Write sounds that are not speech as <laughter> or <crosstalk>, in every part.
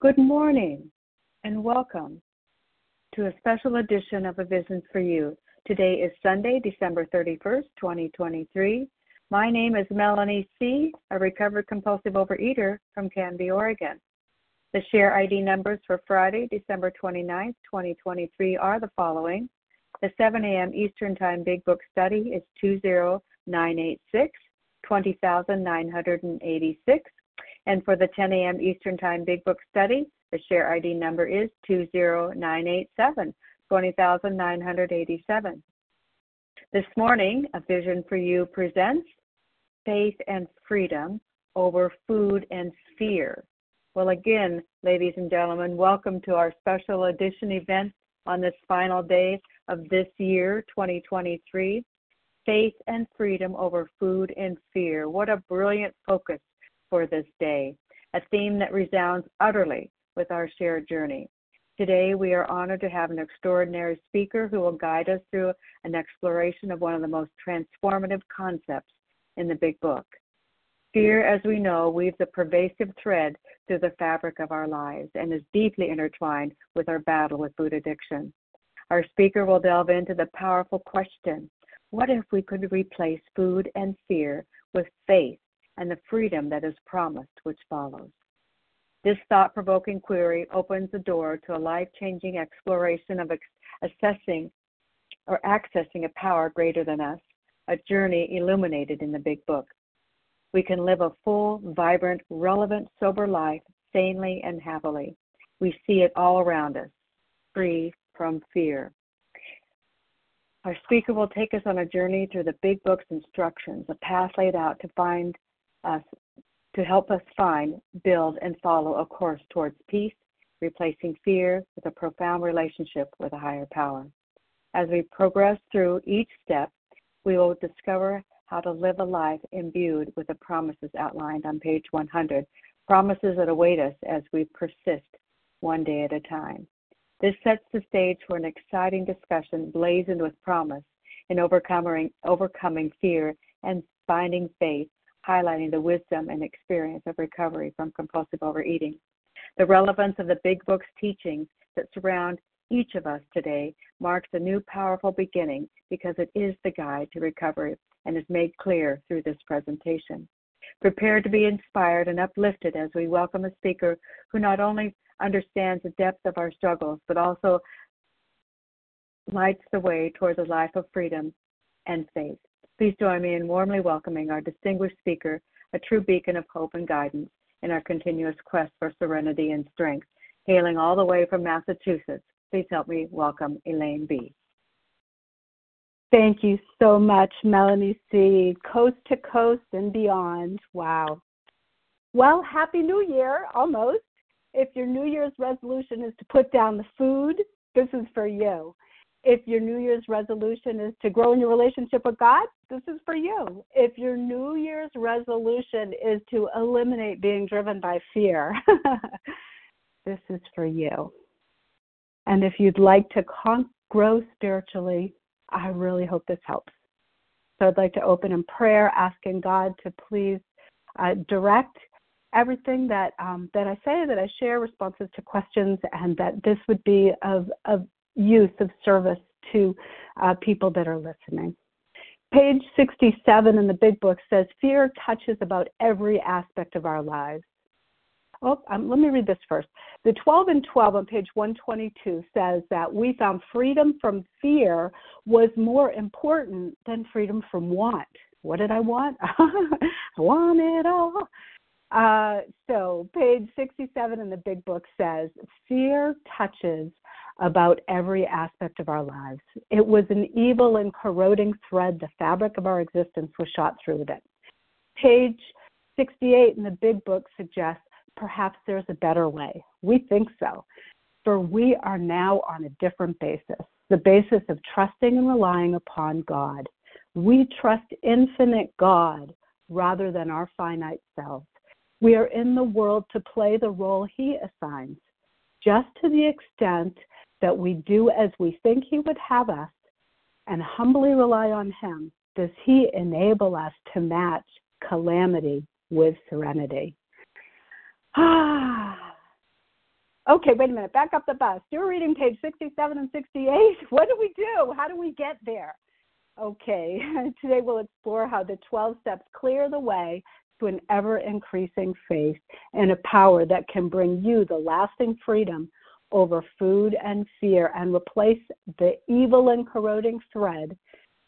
Good morning and welcome to a special edition of A Vision for You. Today is Sunday, December 31st, 2023. My name is Melanie C., a recovered compulsive overeater from Canby, Oregon. The share ID numbers for Friday, December 29th, 2023 are the following. The 7 a.m. Eastern Time Big Book Study is 20986, 20986. And for the 10 a.m. Eastern Time Big Book Study, the share ID number is 20987, 20987. This morning, A Vision for You presents Faith and Freedom over Food and Fear. Well, again, ladies and gentlemen, welcome to our special edition event on this final day of this year, 2023. Faith and Freedom over Food and Fear. What a brilliant focus for this day, a theme that resounds utterly with our shared journey. Today, we are honored to have an extraordinary speaker who will guide us through an exploration of one of the most transformative concepts in the Big Book. Fear, as we know, weaves a pervasive thread through the fabric of our lives and is deeply intertwined with our battle with food addiction. Our speaker will delve into the powerful question what if we could replace food and fear with faith and the freedom that is promised, which follows. This thought provoking query opens the door to a life changing exploration of assessing or accessing a power greater than us, a journey illuminated in the Big Book. We can live a full, vibrant, relevant, sober life sanely and happily. We see it all around us, free from fear. Our speaker will take us on a journey through the Big Book's instructions, a path laid out to find us to help us find, build, and follow a course towards peace, replacing fear with a profound relationship with a higher power. As we progress through each step, we will discover how to live a life imbued with the promises outlined on page 100, promises that await us as we persist one day at a time. This sets the stage for an exciting discussion blazoned with promise in overcoming, overcoming fear and finding faith highlighting the wisdom and experience of recovery from compulsive overeating. The relevance of the Big Book's teachings that surround each of us today marks a new powerful beginning because it is the guide to recovery and is made clear through this presentation. Prepare to be inspired and uplifted as we welcome a speaker who not only understands the depth of our struggles, but also lights the way towards a life of freedom and faith. Please join me in warmly welcoming our distinguished speaker, a true beacon of hope and guidance in our continuous quest for serenity and strength. Hailing all the way from Massachusetts, please help me welcome Elayne B. Thank you so much, Melanie C. Coast to coast and beyond. Wow. Well, Happy New Year, almost. If your New Year's resolution is to put down the food, this is for you if your New Year's resolution is to grow in your relationship with God, this is for you. If your New Year's resolution is to eliminate being driven by fear, <laughs> this is for you. And if you'd like to con- grow spiritually, I really hope this helps. So I'd like to open in prayer, asking God to please uh, direct everything that um, that I say, that I share, responses to questions, and that this would be of, of use of service to uh, people that are listening. Page 67 in the big book says fear touches about every aspect of our lives. Oh, um, let me read this first. The 12 and 12 on page 122 says that we found freedom from fear was more important than freedom from want. What did I want? <laughs> I want it all. Uh, so, page 67 in the big book says fear touches about every aspect of our lives. It was an evil and corroding thread. The fabric of our existence was shot through with it. Page 68 in the big book suggests perhaps there's a better way. We think so. For we are now on a different basis the basis of trusting and relying upon God. We trust infinite God rather than our finite selves. We are in the world to play the role He assigns, just to the extent that we do as we think He would have us and humbly rely on Him, does He enable us to match calamity with serenity? Ah, Okay, wait a minute. Back up the bus. You're reading page 67 and 68. <laughs> What do we do? How do we get there? Okay, <laughs> today we'll explore how the 12 steps clear the way to an ever increasing faith and a power that can bring you the lasting freedom over food and fear and replace the evil and corroding thread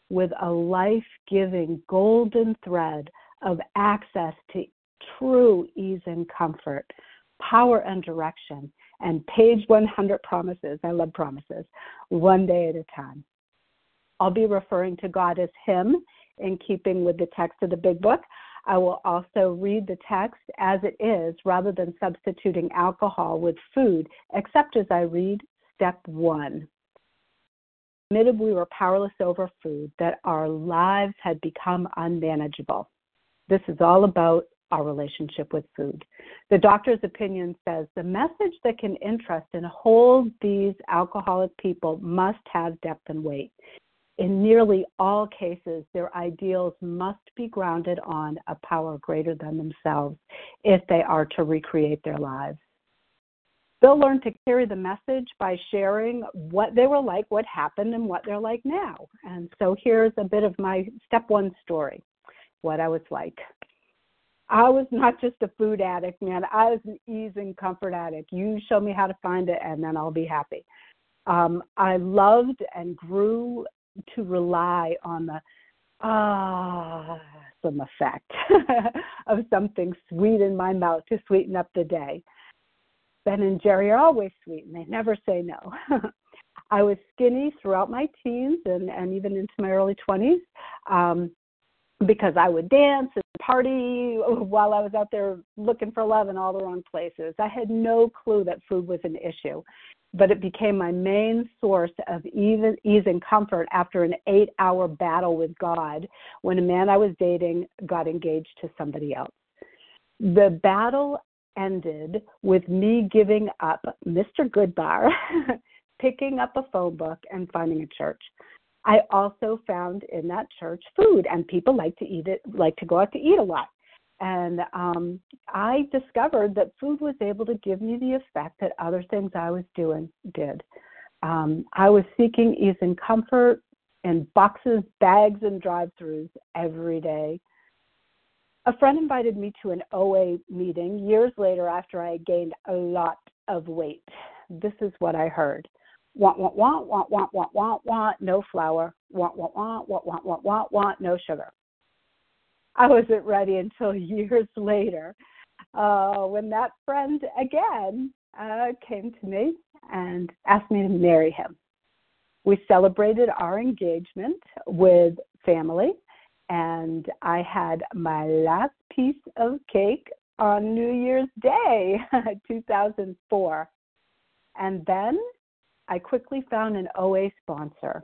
with a life giving golden thread of access to true ease and comfort, power and direction, and page 100 promises. I love promises, one day at a time. I'll be referring to God as Him in keeping with the text of the Big Book. I will also read the text as it is rather than substituting alcohol with food, except as I read step one. Admitted we were powerless over food, that our lives had become unmanageable. This is all about our relationship with food. The doctor's opinion says the message that can interest and hold these alcoholic people must have depth and weight in nearly all cases, their ideals must be grounded on a power greater than themselves if they are to recreate their lives. They'll learn to carry the message by sharing what they were like, what happened, and what they're like now. And so here's a bit of my step one story what I was like. I was not just a food addict, man. I was an ease and comfort addict. You show me how to find it, and then I'll be happy. Um, I loved and grew to rely on the ah some effect <laughs> of something sweet in my mouth to sweeten up the day. Ben and Jerry are always sweet and they never say no. <laughs> I was skinny throughout my teens and, and even into my early 20s um, because I would dance and party <laughs> while I was out there looking for love in all the wrong places. I had no clue that food was an issue but it became my main source of ease, and comfort after an eight hour battle with God when a man I was dating got engaged to somebody else. The battle ended with me giving up Mr. Goodbar, <laughs> picking up a phone book, and finding a church. I also found in that church food, and people like to eat it, like to go out to eat a lot. And um, I discovered that food was able to give me the effect that other things I was doing did. Um, I was seeking ease and comfort in boxes, bags, and drive throughs every day. A friend invited me to an OA meeting years later after I gained a lot of weight. This is what I heard. Want, want, want, want, want, want, want, want, no flour. Want, want, want, want, want, want, want, want, no sugar. I wasn't ready until years later uh, when that friend again uh, came to me and asked me to marry him. We celebrated our engagement with family, and I had my last piece of cake on New Year's Day, 2004. And then I quickly found an OA sponsor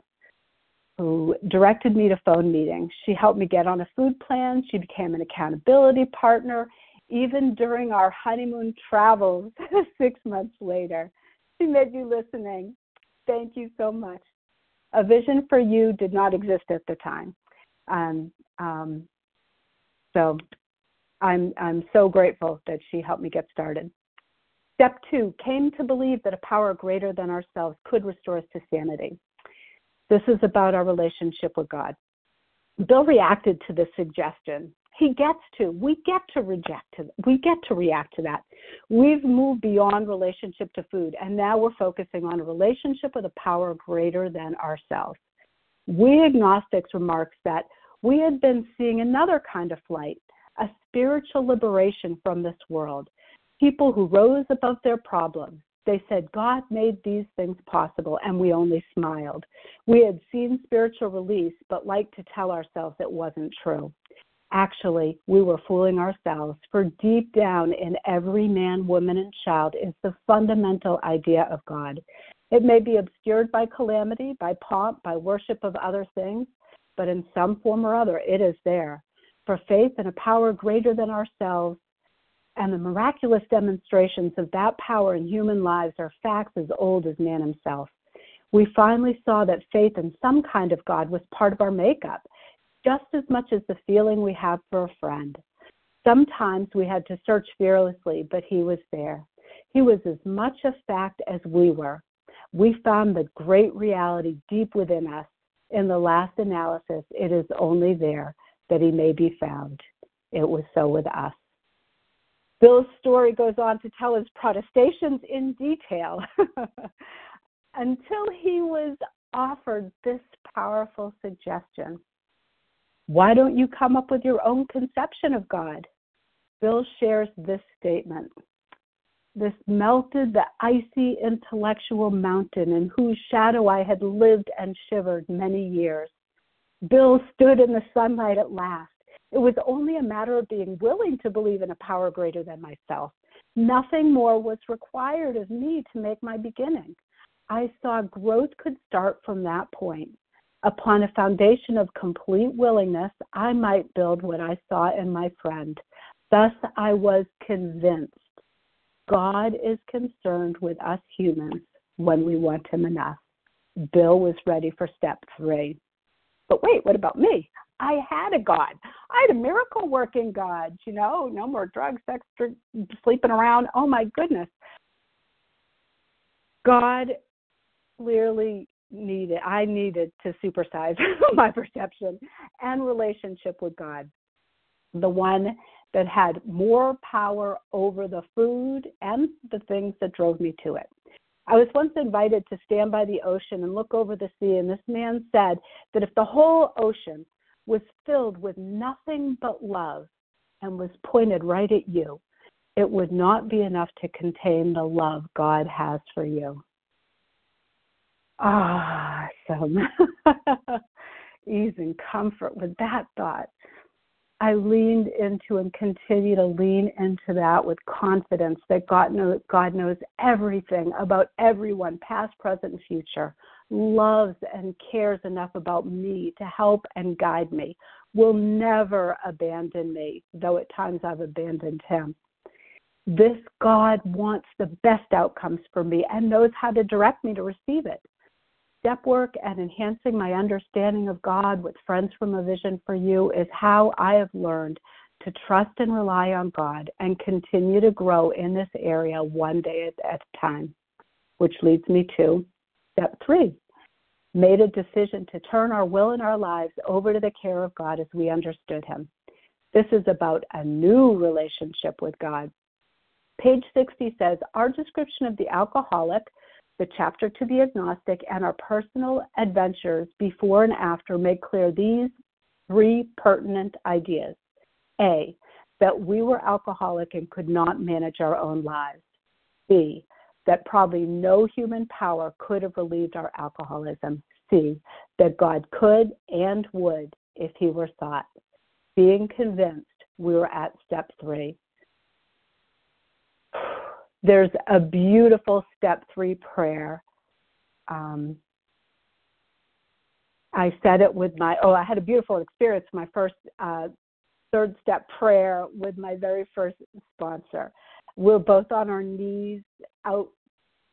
who directed me to phone meetings. She helped me get on a food plan. She became an accountability partner, even during our honeymoon travels <laughs> six months later. She made you listening. Thank you so much. A vision for you did not exist at the time. Um, um, so I'm, I'm so grateful that she helped me get started. Step two came to believe that a power greater than ourselves could restore us to sanity. This is about our relationship with God. Bill reacted to this suggestion. He gets to. We get to reject to. We get to react to that. We've moved beyond relationship to food, and now we're focusing on a relationship with a power greater than ourselves. We agnostics remarks that we had been seeing another kind of flight, a spiritual liberation from this world, people who rose above their problems, they said, God made these things possible, and we only smiled. We had seen spiritual release, but liked to tell ourselves it wasn't true. Actually, we were fooling ourselves, for deep down in every man, woman, and child is the fundamental idea of God. It may be obscured by calamity, by pomp, by worship of other things, but in some form or other, it is there. For faith and a power greater than ourselves and the miraculous demonstrations of that power in human lives are facts as old as man himself. We finally saw that faith in some kind of God was part of our makeup, just as much as the feeling we have for a friend. Sometimes we had to search fearlessly, but he was there. He was as much a fact as we were. We found the great reality deep within us. In the last analysis, it is only there that he may be found. It was so with us. Bill's story goes on to tell his protestations in detail <laughs> until he was offered this powerful suggestion. Why don't you come up with your own conception of God? Bill shares this statement. This melted the icy intellectual mountain in whose shadow I had lived and shivered many years. Bill stood in the sunlight at last. It was only a matter of being willing to believe in a power greater than myself. Nothing more was required of me to make my beginning. I saw growth could start from that point. Upon a foundation of complete willingness, I might build what I saw in my friend. Thus, I was convinced God is concerned with us humans when we want Him enough. Bill was ready for step three. But wait, what about me? I had a God. I had a miracle working God, you know, no more drugs, sex, sleeping around. Oh my goodness. God clearly needed, I needed to supersize <laughs> my perception and relationship with God. The one that had more power over the food and the things that drove me to it. I was once invited to stand by the ocean and look over the sea, and this man said that if the whole ocean was filled with nothing but love and was pointed right at you, it would not be enough to contain the love God has for you. Ah, some <laughs> ease and comfort with that thought. I leaned into and continue to lean into that with confidence that God knows, God knows everything about everyone, past, present, and future, loves and cares enough about me to help and guide me, will never abandon me, though at times I've abandoned him. This God wants the best outcomes for me and knows how to direct me to receive it step work and enhancing my understanding of God with Friends from a Vision for You is how I have learned to trust and rely on God and continue to grow in this area one day at a time. Which leads me to step three made a decision to turn our will and our lives over to the care of God as we understood Him. This is about a new relationship with God. Page 60 says Our description of the alcoholic the chapter to the agnostic, and our personal adventures before and after make clear these three pertinent ideas. A, that we were alcoholic and could not manage our own lives. B, that probably no human power could have relieved our alcoholism. C, that God could and would if he were sought. Being convinced we were at step three. There's a beautiful step three prayer. Um, I said it with my, oh, I had a beautiful experience, my first uh, third step prayer with my very first sponsor. We're both on our knees out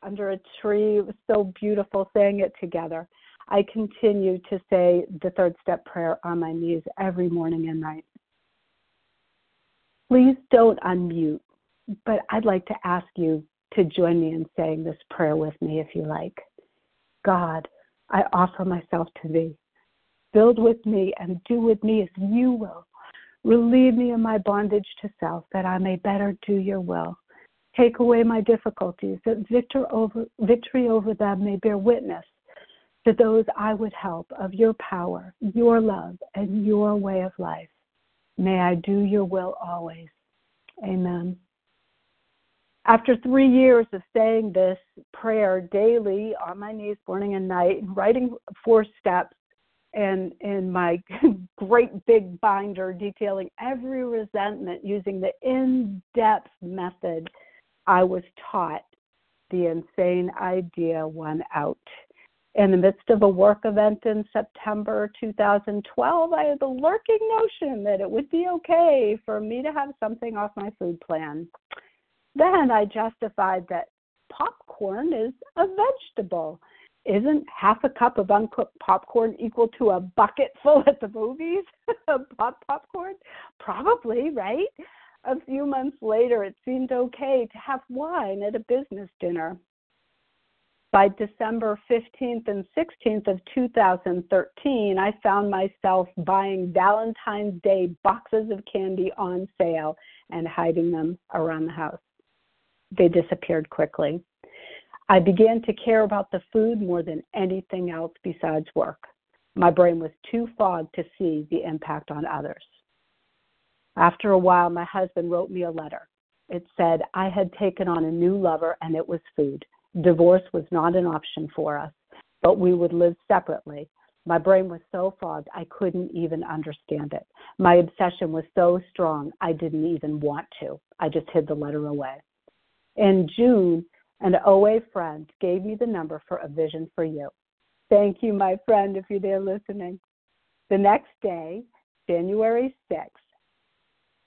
under a tree. It was so beautiful saying it together. I continue to say the third step prayer on my knees every morning and night. Please don't unmute but I'd like to ask you to join me in saying this prayer with me if you like. God, I offer myself to thee. Build with me and do with me as you will. Relieve me of my bondage to self that I may better do your will. Take away my difficulties that victor over, victory over them may bear witness to those I would help of your power, your love, and your way of life. May I do your will always. Amen. After three years of saying this prayer daily on my knees, morning and night, and writing four steps and in my <laughs> great big binder detailing every resentment using the in-depth method I was taught, the insane idea won out. In the midst of a work event in September 2012, I had the lurking notion that it would be okay for me to have something off my food plan. Then I justified that popcorn is a vegetable. Isn't half a cup of uncooked popcorn equal to a bucket full at the movies? <laughs> Pop popcorn? Probably, right? A few months later, it seemed okay to have wine at a business dinner. By December 15th and 16th of 2013, I found myself buying Valentine's Day boxes of candy on sale and hiding them around the house. They disappeared quickly. I began to care about the food more than anything else besides work. My brain was too fogged to see the impact on others. After a while, my husband wrote me a letter. It said I had taken on a new lover and it was food. Divorce was not an option for us, but we would live separately. My brain was so fogged I couldn't even understand it. My obsession was so strong I didn't even want to. I just hid the letter away. In June, an OA friend gave me the number for a vision for you. Thank you, my friend, if you're there listening. The next day, January 6th,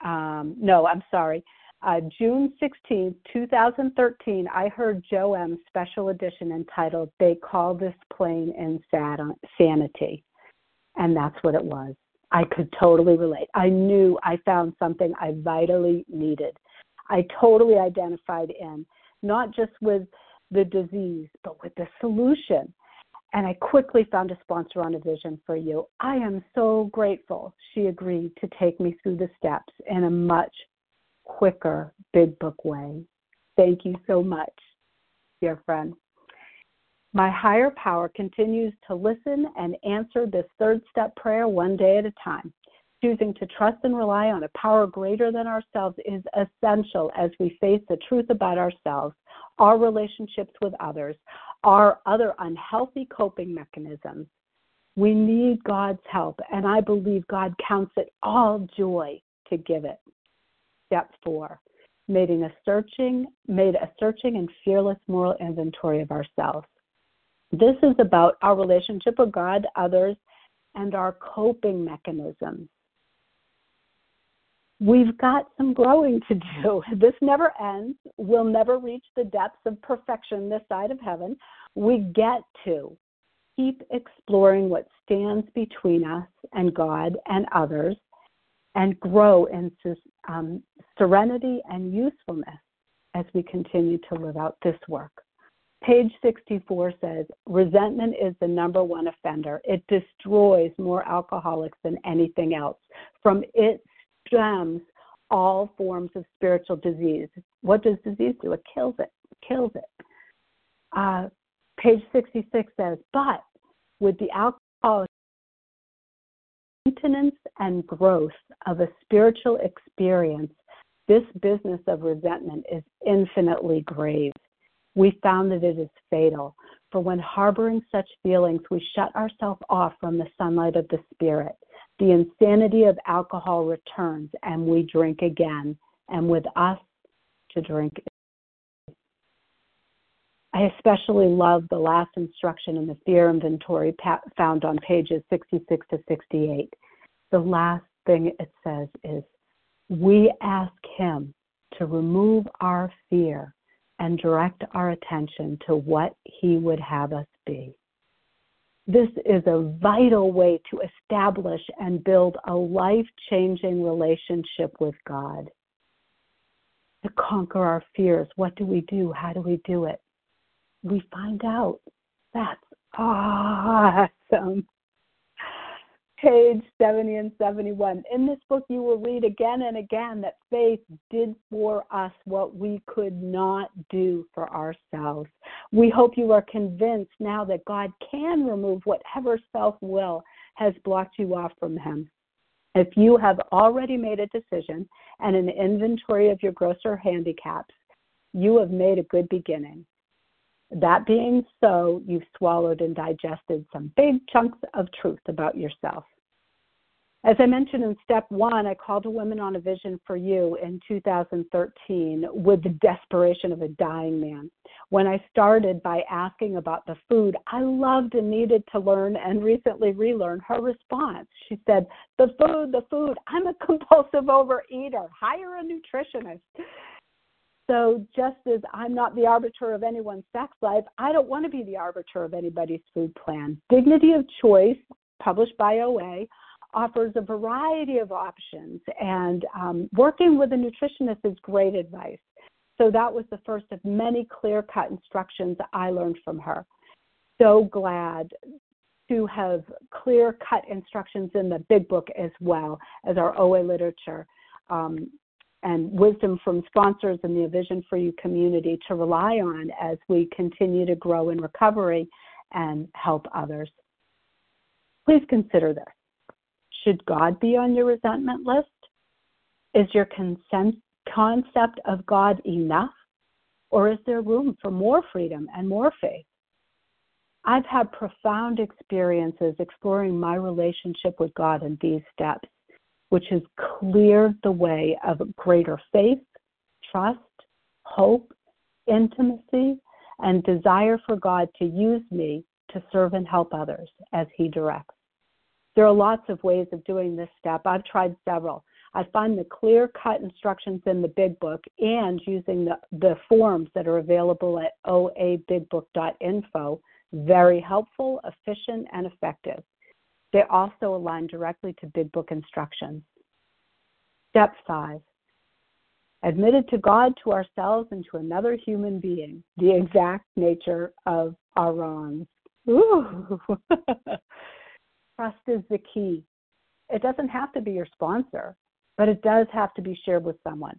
um, no, I'm sorry, uh, June 16, 2013, I heard Joe M's special edition entitled They Call This Plain Insanity. And that's what it was. I could totally relate. I knew I found something I vitally needed. I totally identified in, not just with the disease, but with the solution. And I quickly found a sponsor on a vision for you. I am so grateful she agreed to take me through the steps in a much quicker big book way. Thank you so much, dear friend. My higher power continues to listen and answer this third step prayer one day at a time. Choosing to trust and rely on a power greater than ourselves is essential as we face the truth about ourselves, our relationships with others, our other unhealthy coping mechanisms. We need God's help, and I believe God counts it all joy to give it. Step four, making a searching, made a searching and fearless moral inventory of ourselves. This is about our relationship with God, others, and our coping mechanisms. We've got some growing to do. <laughs> This never ends. We'll never reach the depths of perfection this side of heaven. We get to keep exploring what stands between us and God and others and grow in um, serenity and usefulness as we continue to live out this work. Page 64 says resentment is the number one offender. It destroys more alcoholics than anything else. From it stems all forms of spiritual disease. What does disease do? It kills it. it kills it. Uh, page 66 says, but with the alcohol maintenance and growth of a spiritual experience, this business of resentment is infinitely grave. We found that it is fatal, for when harboring such feelings, we shut ourselves off from the sunlight of the Spirit. The insanity of alcohol returns, and we drink again, and with us to drink. I especially love the last instruction in the fear inventory found on pages 66 to 68 the last thing it says is we ask Him to remove our fear and direct our attention to what He would have us be. This is a vital way to establish and build a life changing relationship with God. To conquer our fears, what do we do? How do we do it? We find out. That's awesome page 70 and 71. In this book, you will read again and again that faith did for us what we could not do for ourselves. We hope you are convinced now that God can remove whatever self will has blocked you off from Him. If you have already made a decision and an inventory of your grosser handicaps, you have made a good beginning. That being so, you've swallowed and digested some big chunks of truth about yourself. As I mentioned in step one, I called a woman on a vision for you in 2013 with the desperation of a dying man. When I started by asking about the food, I loved and needed to learn and recently relearn her response. She said, The food, the food, I'm a <laughs> compulsive overeater. Hire a nutritionist. So, just as I'm not the arbiter of anyone's sex life, I don't want to be the arbiter of anybody's food plan. Dignity of Choice, published by OA, offers a variety of options, and um, working with a nutritionist is great advice. So that was the first of many clear cut instructions I learned from her. So glad to have clear cut instructions in the big book as well as our OA literature um, and wisdom from sponsors in the Vision for You community to rely on as we continue to grow in recovery and help others. Please consider this. Should God be on your resentment list? Is your consent, concept of God enough? Or is there room for more freedom and more faith? I've had profound experiences exploring my relationship with God in these steps, which has cleared the way of greater faith, trust, hope, intimacy, and desire for God to use me to serve and help others as He directs. There are lots of ways of doing this step. I've tried several. I find the clear cut instructions in the Big Book and using the, the forms that are available at oabigbook.info very helpful, efficient, and effective. They also align directly to Big Book instructions. Step five admitted to God, to ourselves, and to another human being the exact nature of our wrongs. Ooh. <laughs> Trust is the key. It doesn't have to be your sponsor, but it does have to be shared with someone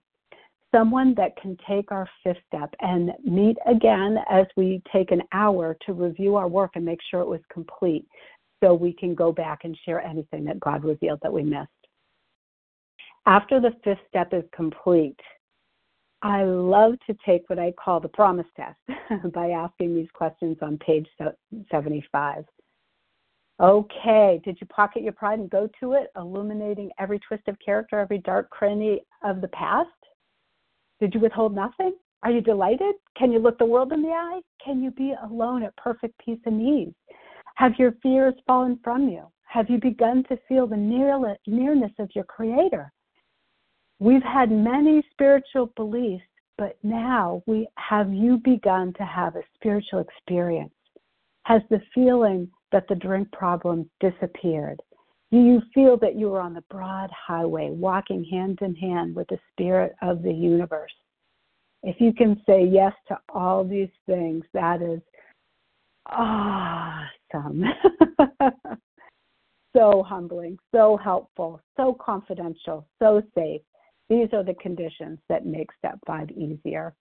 someone that can take our fifth step and meet again as we take an hour to review our work and make sure it was complete so we can go back and share anything that God revealed that we missed. After the fifth step is complete, I love to take what I call the promise test <laughs> by asking these questions on page 75. Okay, did you pocket your pride and go to it, illuminating every twist of character, every dark cranny of the past? Did you withhold nothing? Are you delighted? Can you look the world in the eye? Can you be alone at perfect peace and ease? Have your fears fallen from you? Have you begun to feel the near, nearness of your Creator? We've had many spiritual beliefs, but now we have you begun to have a spiritual experience? Has the feeling that the drink problem disappeared? Do you feel that you are on the broad highway, walking hand in hand with the spirit of the universe? If you can say yes to all these things, that is ah, awesome. <laughs> so humbling, so helpful, so confidential, so safe. These are the conditions that make step five easier.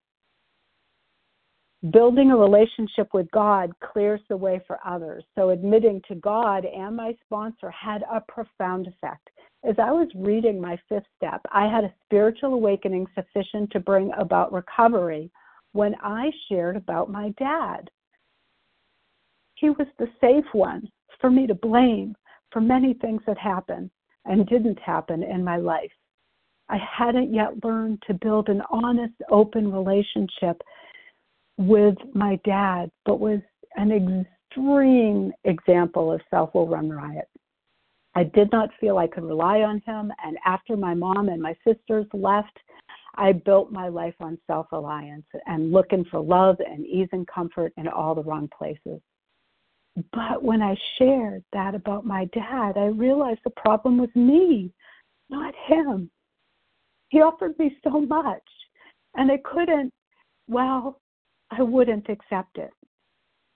Building a relationship with God clears the way for others. So, admitting to God and my sponsor had a profound effect. As I was reading my fifth step, I had a spiritual awakening sufficient to bring about recovery when I shared about my dad. He was the safe one for me to blame for many things that happened and didn't happen in my life. I hadn't yet learned to build an honest, open relationship with my dad, but was an extreme example of self will run riot. I did not feel I could rely on him, and after my mom and my sisters left, I built my life on self reliance and looking for love and ease and comfort in all the wrong places. But when I shared that about my dad, I realized the problem was me, not him. He offered me so much, and I couldn't, well, I wouldn't accept it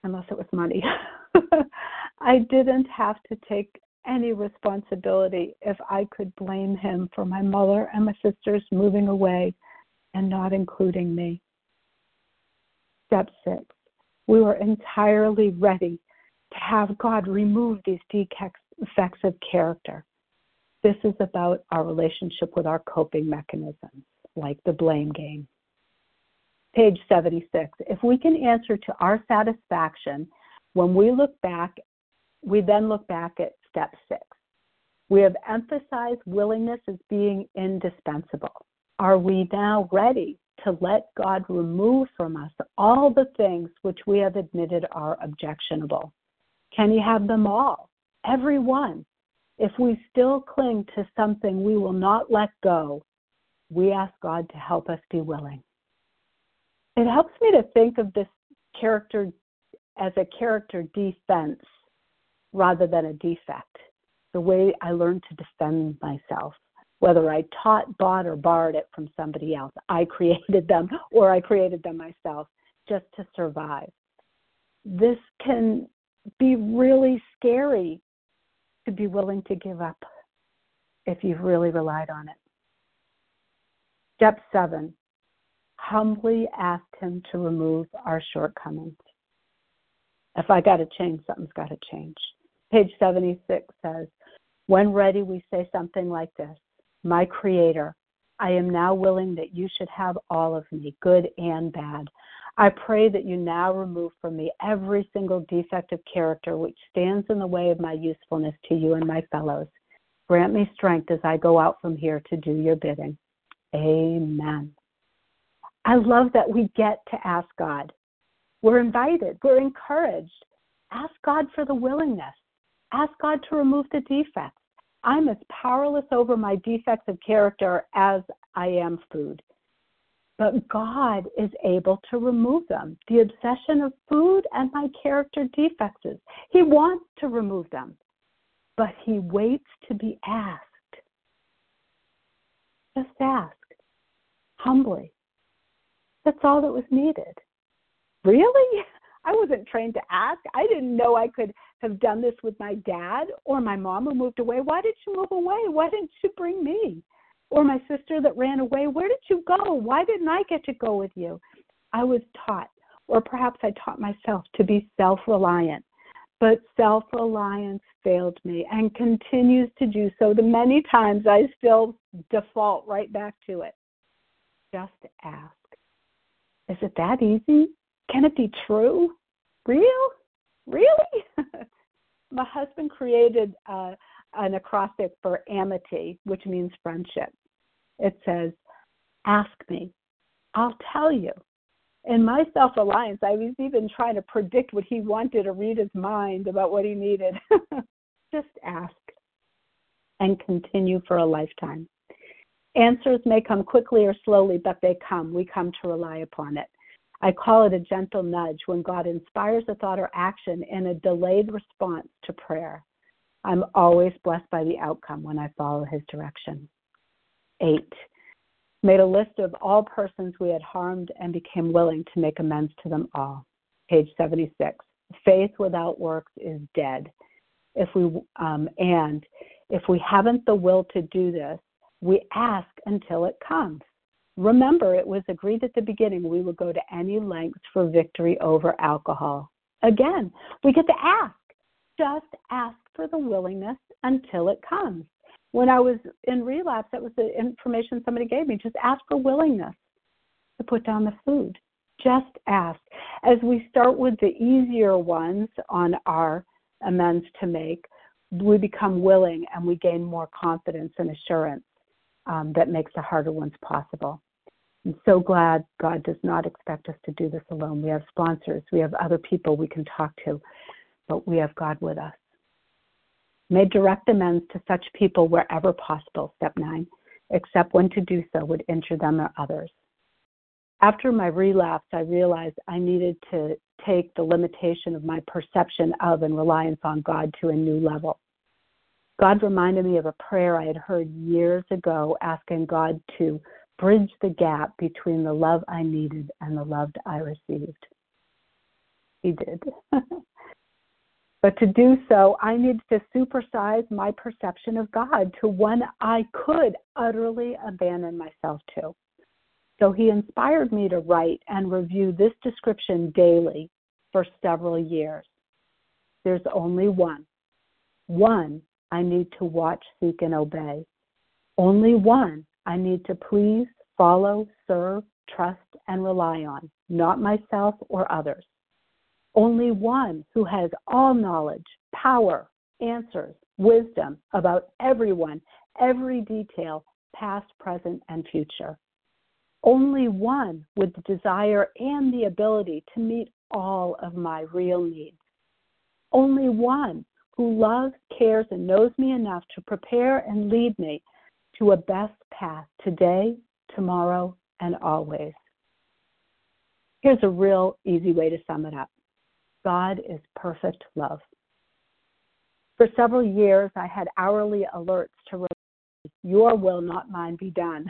unless it was money. <laughs> I didn't have to take any responsibility if I could blame him for my mother and my sisters moving away and not including me. Step six, we were entirely ready have God remove these defects of character. This is about our relationship with our coping mechanisms, like the blame game page 76. If we can answer to our satisfaction, when we look back, we then look back at step six. We have emphasized willingness as being indispensable. Are we now ready to let God remove from us all the things which we have admitted are objectionable? Can He have them all? Every one. If we still cling to something we will not let go, we ask God to help us be willing it helps me to think of this character as a character defense rather than a defect. the way I learned to defend myself. Whether I taught, bought, or borrowed it from somebody else, I <laughs> created them or I created them myself just to survive. This can be really scary to be willing to give up if you've really relied on it. Step seven, humbly ask Him to remove our shortcomings. If I got to change, something's got to change. Page 76 says, When ready, we say something like this My Creator, I am now willing that you should have all of me, good and bad. I pray that you now remove from me every single defect of character which stands in the way of my usefulness to you and my fellows. Grant me strength as I go out from here to do your bidding. Amen. I love that we get to ask God. We're invited, we're encouraged. Ask God for the willingness. Ask God to remove the defects. I'm as powerless over my defects of character as I am food. But God is able to remove them. The obsession of food and my character defects. He wants to remove them, but He waits to be asked. Just ask humbly. That's all that was needed. Really? I wasn't trained to ask. I didn't know I could have done this with my dad or my mom who moved away. Why did you move away? Why didn't you bring me? Or my sister that ran away. Where did you go? Why didn't I get to go with you? I was taught, or perhaps I taught myself, to be self reliant. But self reliance failed me and continues to do so. The many times I still default right back to it. Just ask. Is it that easy? Can it be true? Real? Really? <laughs> My husband created uh, an acrostic for amity, which means friendship. It says, Ask me, I'll tell you. In my self reliance, I was even trying to predict what he wanted or read his mind about what he needed. <laughs> Just ask and continue for a lifetime. Answers may come quickly or slowly, but they come. We come to rely upon it. I call it a gentle nudge when God inspires a thought or action in a delayed response to prayer. I'm always blessed by the outcome when I follow his direction. Eight, made a list of all persons we had harmed and became willing to make amends to them all. Page 76. Faith without works is dead. If we um, and if we haven't the will to do this, we ask until it comes. Remember, it was agreed at the beginning we would go to any lengths for victory over alcohol. Again, we get to ask. Just ask for the willingness until it comes. When I was in relapse, that was the information somebody gave me. Just ask for willingness to put down the food. Just ask. As we start with the easier ones on our amends to make, we become willing and we gain more confidence and assurance um, that makes the harder ones possible. I'm so glad God does not expect us to do this alone. We have sponsors, we have other people we can talk to, but we have God with us. May direct amends to such people wherever possible, step nine, except when to do so would injure them or others. After my relapse, I realized I needed to take the limitation of my perception of and reliance on God to a new level. God reminded me of a prayer I had heard years ago asking God to bridge the gap between the love I needed and the love I received. He did. <laughs> but to do so, I needed to supersize my perception of God to one I could utterly abandon myself to. So he inspired me to write and review this description daily for several years. There's only one. One I need to watch, seek, and obey. Only one I need to please, follow, serve, trust, and rely on, not myself or others. Only one who has all knowledge, power, answers, wisdom about everyone, every detail, past, present, and future. Only one with the desire and the ability to meet all of my real needs. Only one who loves, cares, and knows me enough to prepare and lead me to a best path today, tomorrow, and always. Here's a real easy way to sum it up God is perfect love. For several years, I had hourly alerts to your will, not mine, be done.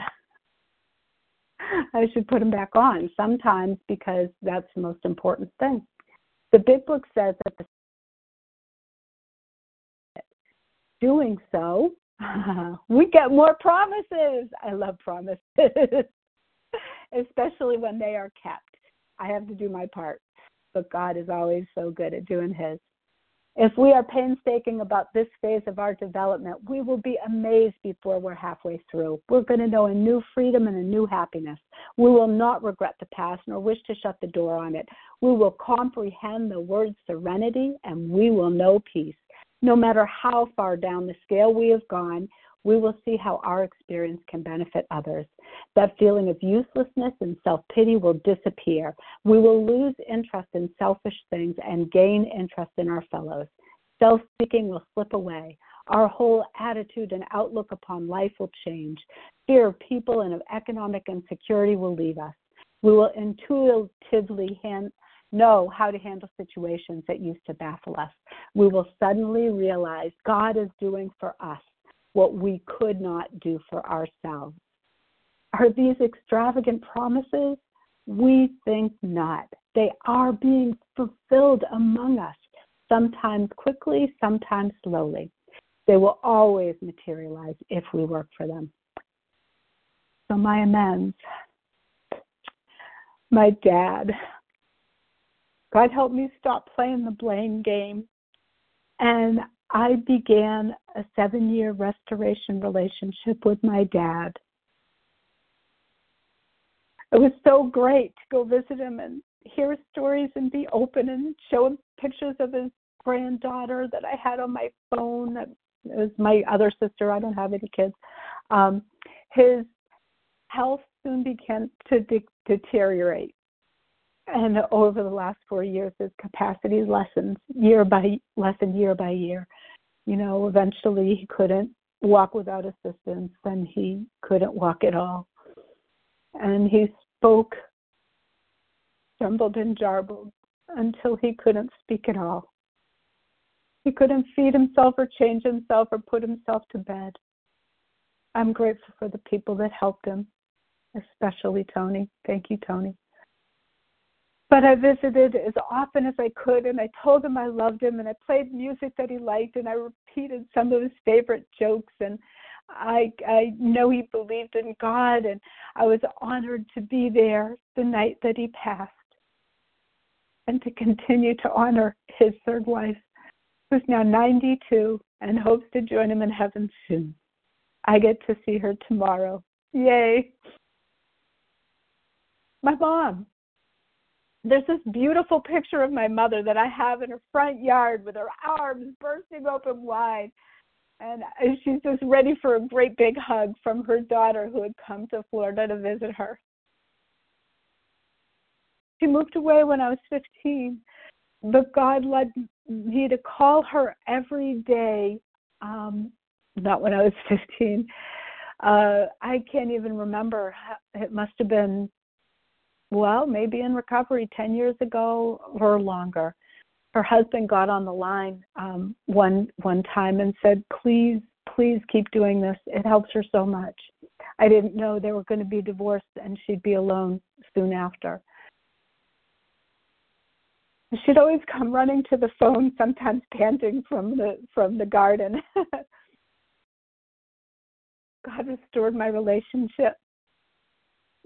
<laughs> I should put them back on sometimes because that's the most important thing. The big book says that the <laughs> doing so, <laughs> we get more promises. I love promises, especially when they are kept. I have to do my part, but God is always so good at doing His. If we are painstaking about this phase of our development, we will be amazed before we're halfway through. We're going to know a new freedom and a new happiness. We will not regret the past nor wish to shut the door on it. We will comprehend the word serenity and we will know peace. No matter how far down the scale we have gone, we will see how our experience can benefit others. That feeling of uselessness and self pity will disappear. We will lose interest in selfish things and gain interest in our fellows. Self seeking will slip away. Our whole attitude and outlook upon life will change. Fear of people and of economic insecurity will leave us. We will intuitively hand, know how to handle situations that used to baffle us. We will suddenly realize God is doing for us what we could not do for ourselves. Are these extravagant promises? We think not. They are being fulfilled among us, sometimes quickly, sometimes slowly. They will always materialize if we work for them. So, my amends. My dad. God help me stop playing the blame game. And I began a seven year restoration relationship with my dad. It was so great to go visit him and hear his stories and be open and show him pictures of his granddaughter that I had on my phone. It was my other sister. I don't have any kids. Um, his health soon began to de- deteriorate. And over the last four years, his capacity lessens year by lessened year by year. You know, eventually he couldn't walk without assistance, and he couldn't walk at all. And he spoke, stumbled and jarbled until he couldn't speak at all. He couldn't feed himself or change himself or put himself to bed. I'm grateful for the people that helped him, especially Tony. Thank you, Tony. But I visited as often as I could, and I told him I loved him, and I played music that he liked, and I repeated some of his favorite jokes, and I I know he believed in God, and I was honored to be there the night that he passed, and to continue to honor his third wife, who's now 92 and hopes to join him in heaven soon. I get to see her tomorrow. Yay! My mom, there's this beautiful picture of my mother that I have in her front yard with her arms bursting open wide. And she's just ready for a great big hug from her daughter who had come to Florida to visit her. She moved away when I was 15, but God led me to call her every day. Um, not when I was <laughs> 15. Uh, I can't even remember. It must have been well, maybe in recovery 10 years ago or longer. Her husband got on the line um, one one time and said, "Please, please keep doing this. It helps her so much." I didn't know they were going to be divorced and she'd be alone soon after. She'd always come running to the phone, sometimes <laughs> panting from the from the garden. <laughs> God restored my relationship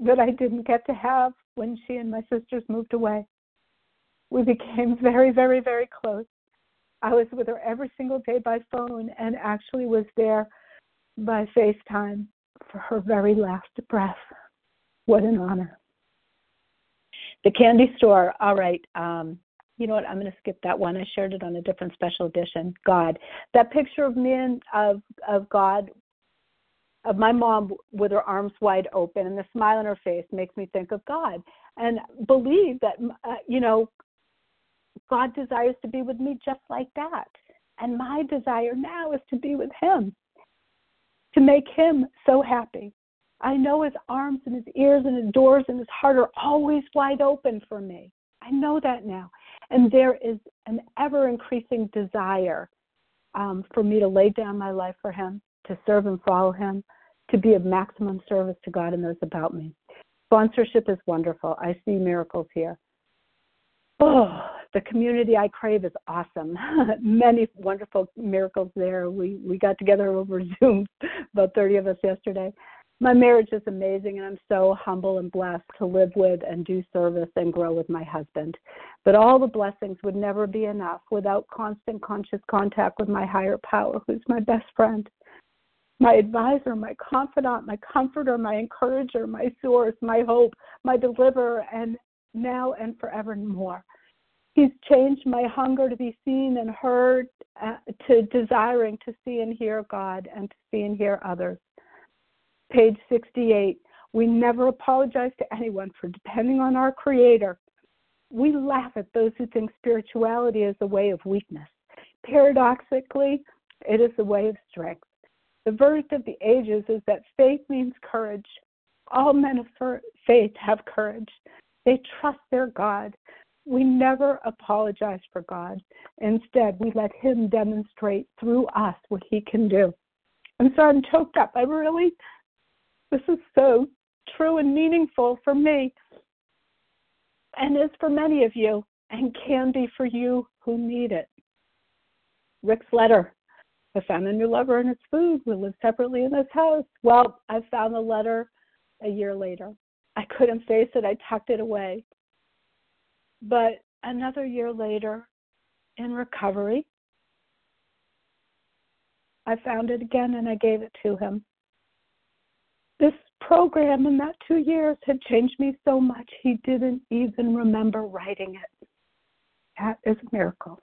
that I didn't get to have when she and my sisters moved away. We became <laughs> very, very, very close. I was with her every single day by phone and actually was there by FaceTime for her very last breath. What an honor. The candy store, all right. Um, you know what? I'm going to skip that one. I shared it on a different special edition. God, that picture of me and of of God of my mom with her arms wide open and the smile on her face makes me think of God and believe that uh, you know God desires to be with me just like that. And my desire now is to be with him. To make him so happy. I know his arms and his ears and his doors and his heart are always wide open for me. I know that now. And there is an ever increasing desire um, for me to lay down my life for Him, to serve and follow Him, to be of maximum service to God and those about me. Sponsorship is wonderful. I see miracles here. Oh, the community I crave is awesome. <laughs> Many wonderful miracles there. We we got together over <laughs> Zoom, about 30 of us yesterday. My marriage is amazing, and I'm so humble and blessed to live with and do service and grow with my husband. But all the blessings would never be enough without constant conscious contact with my higher power, who's my best friend, my advisor, my confidant, my comforter, my encourager, my source, my hope, my deliverer, and now and forevermore. He's changed my hunger to be seen and heard uh, to desiring to see and hear God and to see and hear others. Page 68. We never apologize to anyone for depending on our Creator. We laugh at those who think spirituality is a way of weakness. Paradoxically, it is a way of strength. The verdict of the ages is that faith means courage. All men of faith have courage. They trust their God. We never apologize for God. Instead, we let Him demonstrate through us what He can do. I'm sorry I'm choked up. I really, this is so true and meaningful for me, and is for many of you, and can be for you who need it. Rick's letter. I found a new lover and it's food. We live separately in this house. Well, I found the letter a year later. I couldn't face it. I tucked it away. But another year later, in recovery, I found it again and I gave it to him. This program in that two years had changed me so much he didn't even remember writing it. That is a miracle.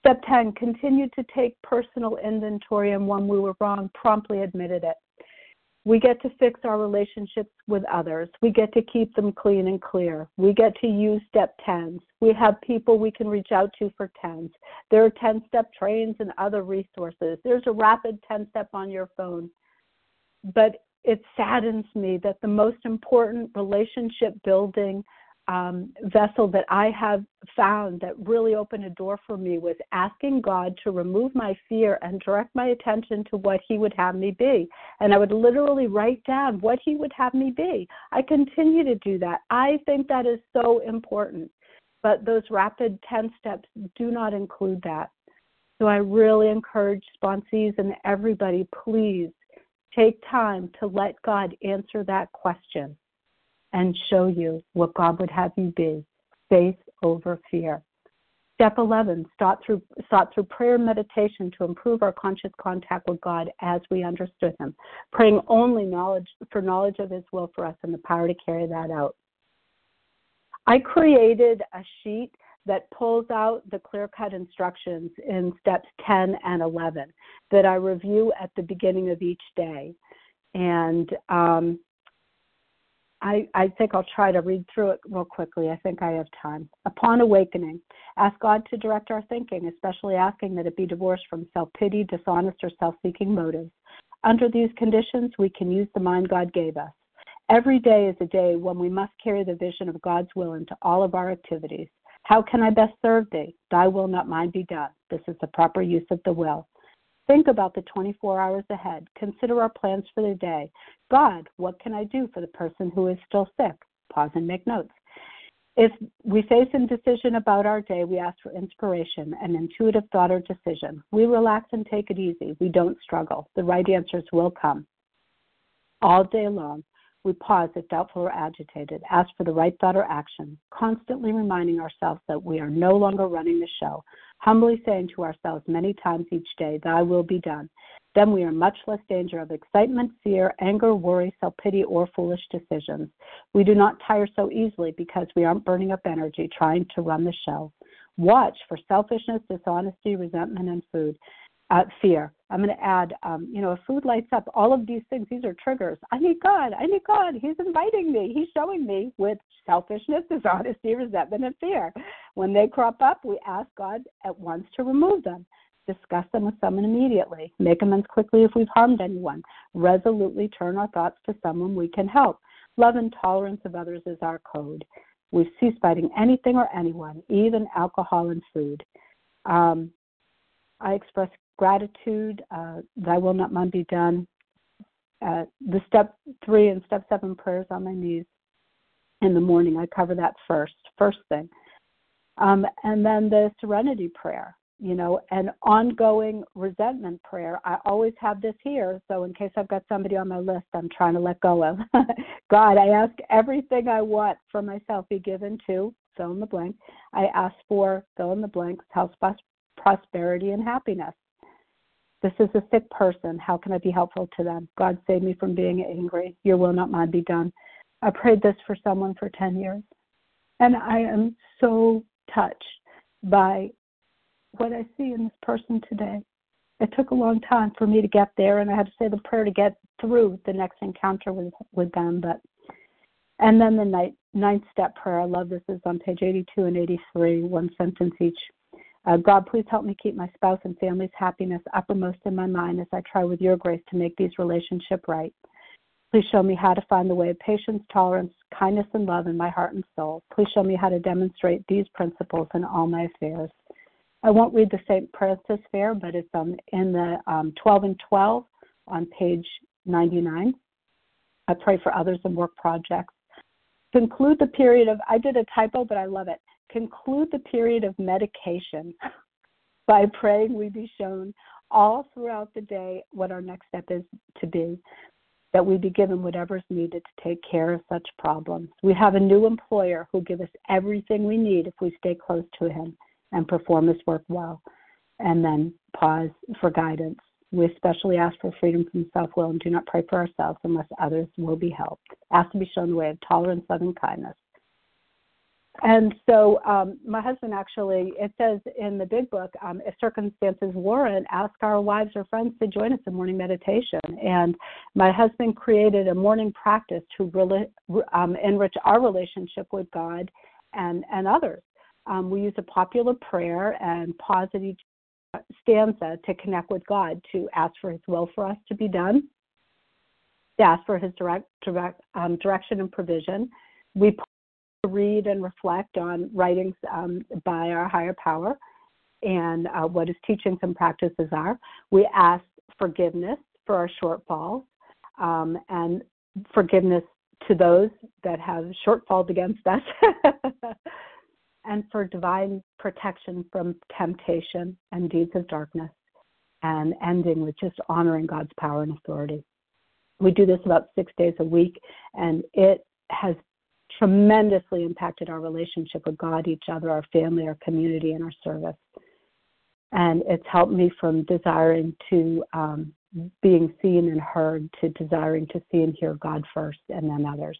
Step 10 continued to take personal inventory and when we were wrong, promptly admitted it. We get to fix our relationships with others. We get to keep them clean and clear. We get to use step 10s. We have people we can reach out to for 10s. There are 10 step trains and other resources. There's a rapid 10 step on your phone. But it saddens me that the most important relationship building um, vessel that I have found that really opened a door for me was asking God to remove my fear and direct my attention to what He would have me be. And I would literally write down what He would have me be. I continue to do that. I think that is so important. But those rapid 10 steps do not include that. So I really encourage sponsees and everybody, please take time to let God answer that question and show you what God would have you be faith over fear. Step 11, sought through, sought through prayer and meditation to improve our conscious contact with God as we understood Him, praying only knowledge for knowledge of His will for us and the power to carry that out. I created a sheet that pulls out the clear cut instructions in steps 10 and 11 that I review at the beginning of each day. And um, I, I think I'll try to read through it real quickly. I think I have time. Upon awakening, ask God to direct our thinking, especially asking that it be divorced from self pity, dishonest, or self seeking motives. Under these conditions, we can use the mind God gave us. Every day is a day when we must carry the vision of God's will into all of our activities. How can I best serve thee? Thy will, not mine, be done. This is the proper use of the will. Think about the 24 hours ahead. Consider our plans for the day. God, what can I do for the person who is still sick? Pause and make notes. If we face indecision about our day, we ask for inspiration, an intuitive thought or decision. We relax and take it easy. We don't struggle. The right answers will come. All day long, we pause if doubtful or agitated, ask for the right thought or action, constantly reminding ourselves that we are no longer running the show humbly saying to ourselves many times each day, Thy will be done, then we are much less danger of excitement, fear, anger, worry, self pity, or foolish decisions. We do not tire so easily because we aren't burning up energy trying to run the show. Watch for selfishness, dishonesty, resentment, and food uh, fear. I'm going to add, um, you know, if food lights up, all of these things, these are triggers. I need God. I need God. He's inviting me. He's showing me with selfishness, <laughs> dishonesty, resentment, and fear. When they crop up, we ask God at once to remove them. Discuss them with someone immediately. Make amends quickly if we've harmed anyone. Resolutely turn our thoughts to someone we can help. Love and tolerance of others is our code. We cease fighting anything or anyone, even alcohol and food. Um, I express gratitude, uh, Thy will not mine be done, uh, the step three and step seven prayers on my knees in the morning. I cover that first, first thing. Um, and then the serenity prayer, you know, an ongoing resentment prayer. I always have this here, so in case I've got somebody on my list I'm trying to let go of. <laughs> God, I ask everything I want for myself be given to fill in the blank. I ask for fill in the blanks, health, prosperity, and happiness. This is a sick person. How can I be helpful to them? God save me from being angry. Your will, not mine, be done. I prayed this for someone for 10 years. And I am so touched by what I see in this person today. It took a long time for me to get there, and I had to say the prayer to get through the next encounter with, with them. But and then the ninth, ninth step prayer. I love this. is on page 82 and 83, one sentence each. Uh, God, please help me keep my spouse and family's happiness uppermost in my mind as I try with your grace to make these relationships right. Please show me how to find the way of patience, tolerance, kindness, and love in my heart and soul. Please show me how to demonstrate these principles in all my affairs. I won't read the St. Francis Fair, but it's um, in the um, 12 and 12 on page 99. I pray for others and work projects. Conclude the period of, I did a typo, but I love it conclude the period of medication by praying we be shown all throughout the day what our next step is to be, that we be given whatever is needed to take care of such problems. We have a new employer who give us everything we need if we stay close to him and perform his work well. And then pause for guidance. We especially ask for freedom from self will and do not pray for ourselves unless others will be helped. Ask to be shown the way of tolerance, love, and kindness. And so um, my husband actually, it says in the big book, um, if circumstances warrant, ask our wives or friends to join us in morning meditation. And my husband created a morning practice to really, um, enrich our relationship with God and, and others. Um, we use a popular prayer and pause at each stanza to connect with God, to ask for His will for us to be done, to ask for His direct, direct um, direction and provision. We read and reflect on writings um, by our higher power and uh, what his teachings and practices are. We ask forgiveness for our shortfalls um, and forgiveness to those that have shortfalls against us, <laughs> and for divine protection from temptation and deeds of darkness, and ending with just honoring God's power and authority. We do this about six days a week, and it has tremendously impacted our relationship with God, each other, our family, our community, and our service. And it's helped me from desiring to um, being seen and heard to desiring to see and hear God first and then others.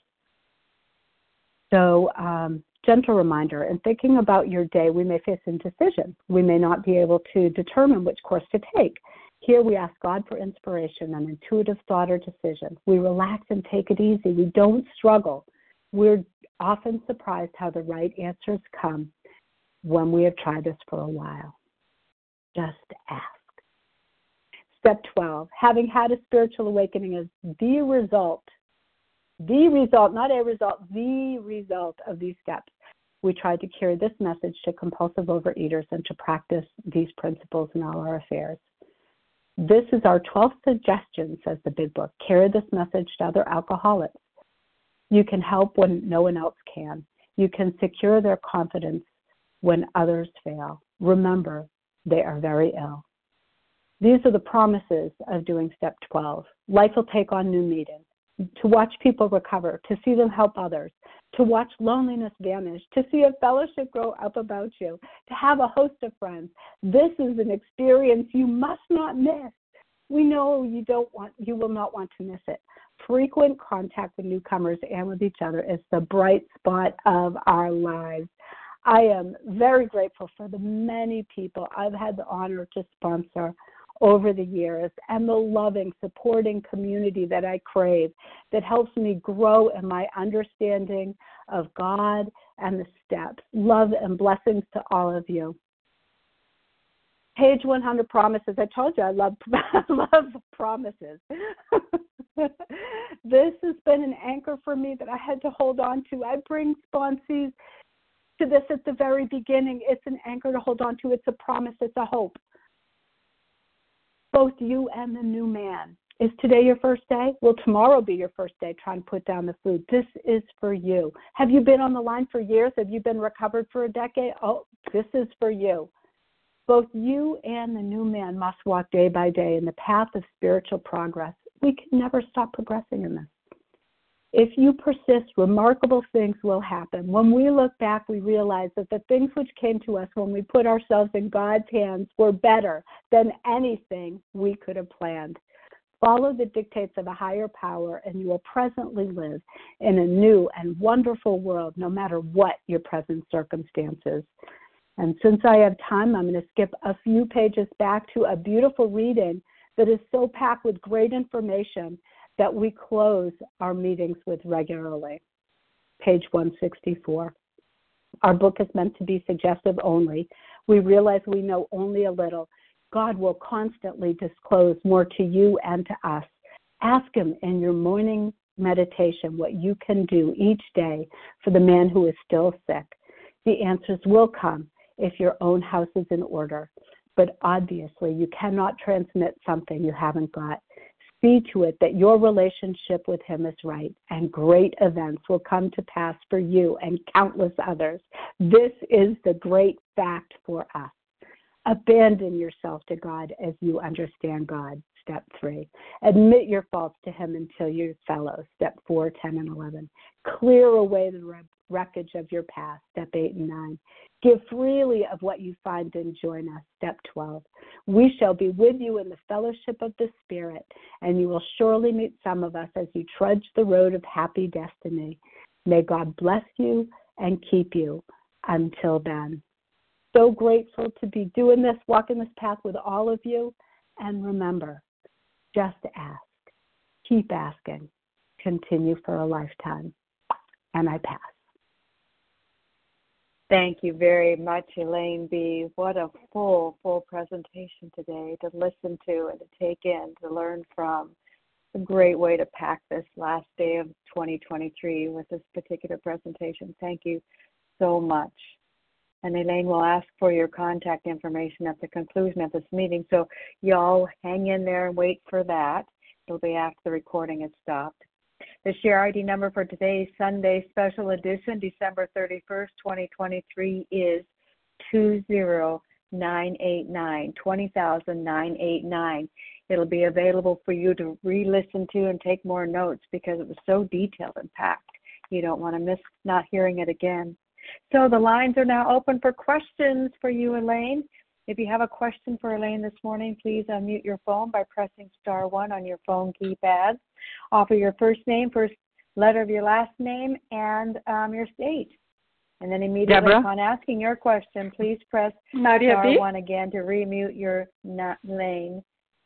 So, um, gentle reminder in thinking about your day, we may face indecision. We may not be able to determine which course to take. Here we ask God for inspiration an intuitive thought or decision. We relax and take it easy. We don't struggle. We're often surprised how the right answers come when we have tried this for a while. Just ask. Step 12, having had a spiritual awakening is the result, the result, not a result, the result of these steps. We tried to carry this message to compulsive overeaters and to practice these principles in all our affairs. This is our 12th suggestion, says the big book. Carry this message to other alcoholics. You can help when no one else can. You can secure their confidence when others fail. Remember, they are very ill. These are the promises of doing step 12. Life will take on new meaning. To watch people recover, to see them help others, to watch loneliness vanish, to see a fellowship grow up about you, to have a host of friends. This is an experience you must not miss. We know you don't want you will not want to miss it frequent contact with newcomers and with each other is the bright spot of our lives. I am very grateful for the many people I've had the honor to sponsor over the years and the loving, supporting community that I crave that helps me grow in my understanding of God and the steps. Love and blessings to all of you. Page 100 promises. I told you I love <laughs> love promises. <laughs> <laughs> this has been an anchor for me that I had to hold on to. I bring sponsees to this at the very beginning. It's an anchor to hold on to. It's a promise. It's a hope. both you and the new man. Is today your first day? Will tomorrow be your first day trying to put down the food? This is for you. Have you been on the line for years? Have you been recovered for a decade? Oh, this is for you. Both you and the new man must walk day by day in the path of spiritual progress. We can never stop progressing in this. If you persist, remarkable things will happen. When we look back, we realize that the things which came to us when we put ourselves in God's hands were better than anything we could have planned. Follow the dictates of a higher power, and you will presently live in a new and wonderful world, no matter what your present circumstances. And since I have time, I'm going to skip a few pages back to a beautiful reading that is so packed with great information that we close our meetings with regularly. Page 164. Our book is meant to be suggestive only. We realize we know only a little. God will constantly disclose more to you and to us. Ask Him in your morning meditation what you can do each day for the man who is still sick. The answers will come if your own house is in order. But obviously, you cannot transmit something you haven't got see to it that your relationship with Him is right, and great events will come to pass for you and countless others. This is the great fact for us. Abandon yourself to God as you understand God. Step three. Admit your faults to Him until you're fellow. Step four, 10, and 11. Clear away the wreckage of your past. Step eight and nine. Give freely of what you find and join us. Step 12. We shall be with you in the fellowship of the Spirit, and you will surely meet some of us as you trudge the road of happy destiny. May God bless you and keep you until then. So grateful to be doing this, walking this path with all of you. And remember, just ask. Keep asking. Continue for a lifetime. And I pass. Thank you very much, Elayne B. What a full, full presentation today to listen to and to take in, to learn from. A great way to pack this last day of 2023 with this particular presentation. Thank you so much. And Elayne will ask for your contact information at the conclusion of this meeting. So y'all hang in there and wait for that. It'll be after the recording has stopped. The share ID number for today's Sunday special edition, December 31st, 2023, is 20989, 20989. It'll be available for you to re listen to and take more notes because it was so detailed and packed. You don't want to miss not hearing it again. So the lines are now open for questions for you, Elayne. If you have a question for Elayne this morning, please unmute your phone by pressing star one on your phone keypad. Offer your first name, first letter of your last name, and um, your state. And then immediately Deborah? upon asking your question, please press Nadia star B. one again to remute your na- lane,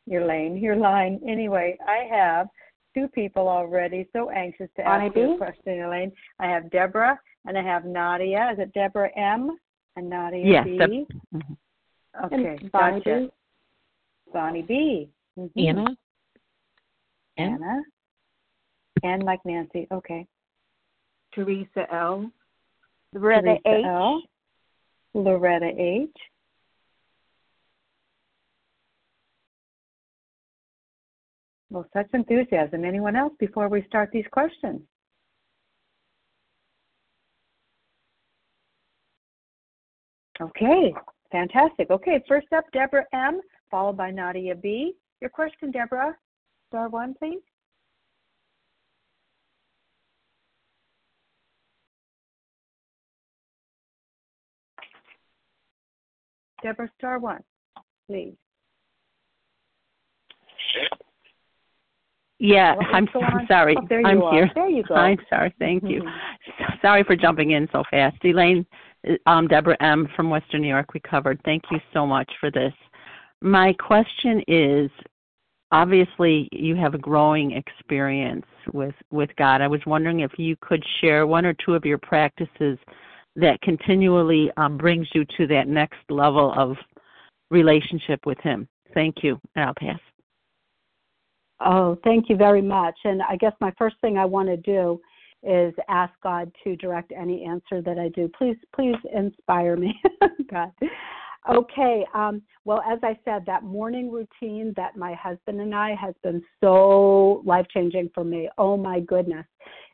your lane, your line. Anyway, I have two people already so anxious to Bonnie ask you B? a question, Elayne. I have Deborah and I have Nadia. Is it Deborah M and Nadia Yes, B? Deb- mhm. Okay, And Bonnie gotcha. B? Bonnie B. Mhm. Anna? Anna. And like Nancy. Okay. Teresa L. Loretta Teresa H. L. Loretta H. Well, such enthusiasm. Anyone else before we start these questions? Okay, fantastic. Okay, first up, Deborah M., followed by Nadia B. Your question, Deborah. Star one, please. Deborah, star one, please. Yeah, was I'm, I'm sorry. Oh, there you I'm are. here. There you go. I'm sorry. Thank you. Mhm. So- Sorry for jumping in so fast. Elayne, um, Deborah M. from Western New York recovered. Thank you so much for this. My question is obviously you have a growing experience with, with God. I was wondering if you could share one or two of your practices that continually um, brings you to that next level of relationship with Him. Thank you, and I'll pass. Oh, thank you very much. And I guess my first thing I want to do is ask God to direct any answer that I do. Please, please inspire me, <laughs> God. Okay. Um, well, as I said, that morning routine that my husband and I has been so life changing for me. Oh my goodness.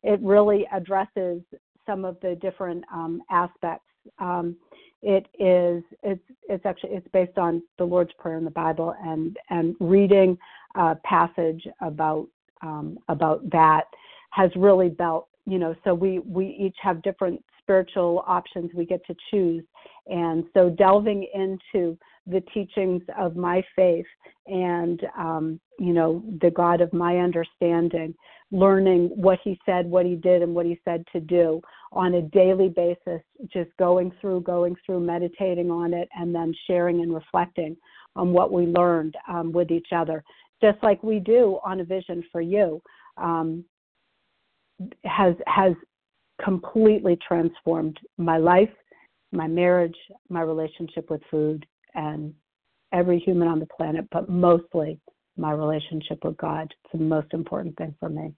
It really addresses some of the different um, aspects. Um, it is it's it's actually it's based on the Lord's Prayer in the Bible and and reading a passage about um, about that has really built you know so we we each have different spiritual options we get to choose. And so delving into the teachings of my faith and um, you know the god of my understanding learning what he said what he did and what he said to do on a daily basis just going through going through meditating on it and then sharing and reflecting on what we learned um, with each other. Just like we do on a vision for you um, has has completely transformed my life, my marriage, my relationship with food, and every human on the planet, but mostly my relationship with God. It's the most important thing for me.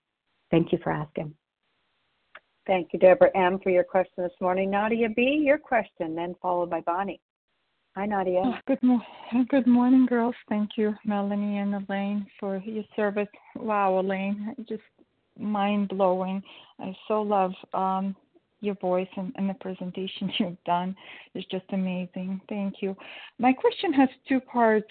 Thank you for asking. Thank you, Deborah M., for your question this morning. Nadia B., your question, then followed by Bonnie. Hi, Nadia. Oh, good, mo- good morning, girls. Thank you, Melanie and Elayne, for your service. Wow, Elayne, just mind blowing. I so love um, your voice and, and, the presentation <laughs> you've done. It's just amazing. Thank you. My question has two parts.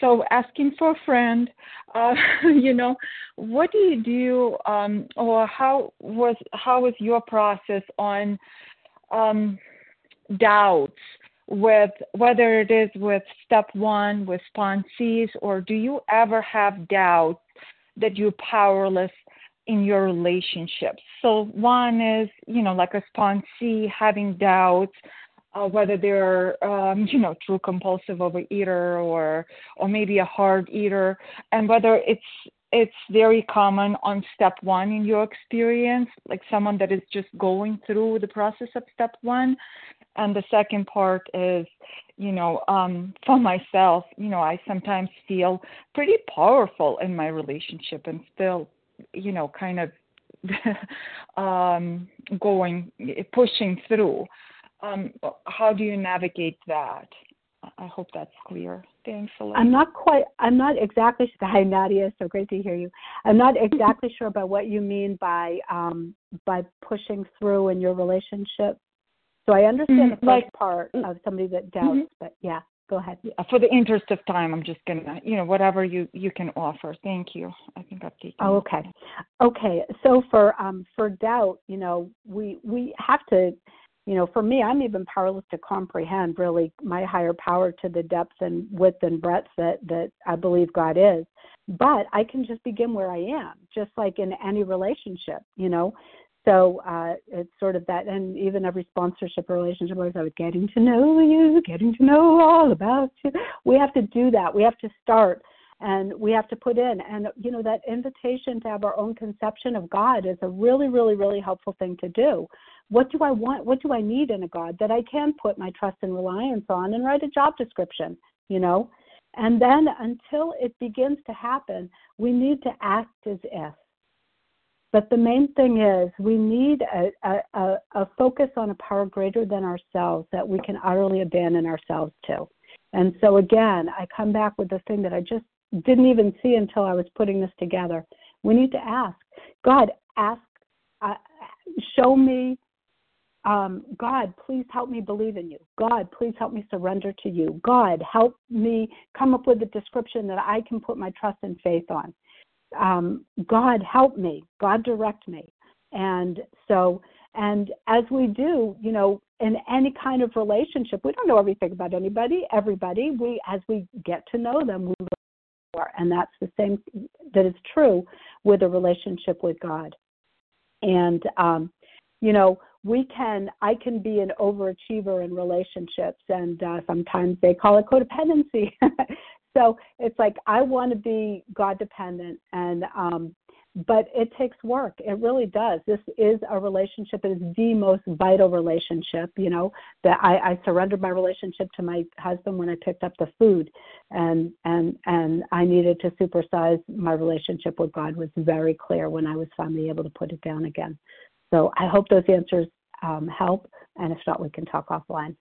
So, asking for a friend, <laughs> uh, you know, what do you do, um, or how was how was your process on um, doubts? with whether it is with step one with sponsees or do you ever have doubt that you're powerless in your relationships. So one is, you know, like a sponsee having doubts uh, whether they're, um, you know, true compulsive overeater or or maybe a hard eater, and whether it's it's very common on step one in your experience, like someone that is just going through the process of step one. And the second part is, you know, um, for myself, you know, I sometimes feel pretty powerful in my relationship and still you know, kind of <laughs> um, going, pushing through. Um, how do you navigate that? I hope that's clear. Thanks a lot. I'm not quite. I'm not exactly. <laughs> Hi, Nadia. So great to hear you. I'm not <laughs> exactly sure about what you mean by um, by pushing through in your relationship. So I understand mm-hmm. the first like, part of somebody that doubts, mm-hmm. but yeah go ahead. For the interest of time, I'm just gonna, you know, whatever you you can offer. Thank you. I think I've taken. Oh, okay, okay. So for um for doubt, you know, we we have to, you know, for me, I'm even powerless to comprehend really my higher power to the depth and width and breadth that that I believe God is. But I can just begin where I am, just like in any relationship, you know so uh, it's sort of that, and even every sponsorship relationship, I was getting to know you, getting to know all about you. We have to do that. We have to start, and we have to put in, and you know that invitation to have our own conception of God is a really, really, really helpful thing to do. What do I want? What do I need in a God that I can put my trust and reliance on, and write a job description? You know, and then until it begins to happen, we need to act as if but the main thing is we need a, a, a, focus on a power greater than ourselves that we can utterly abandon ourselves to. And so again, I come back with the thing that I just didn't even see until I was putting this together. We need to ask God, ask, uh, show me, um, God, please help me believe in you. God, please help me surrender to you. God, help me come up with a description that I can put my trust and faith on um, God help me, God direct me. And so, and as we do, you know, in any kind of relationship, we don't know everything about anybody, everybody. We, as we get to know them, we learn more. And that's the same that is true with a relationship with God. And, um, you know, we can, I can be an overachiever in relationships, and uh, sometimes they call it codependency. <laughs> so it's like I want to be God dependent and um but it takes work. It really does. This is a relationship. It is the most vital relationship. You know that I, I surrendered my relationship to my husband when I picked up the food, and and and I needed to supersize my relationship with God. Was very clear when I was finally able to put it down again. So I hope those answers um, help, and if not, we can talk offline.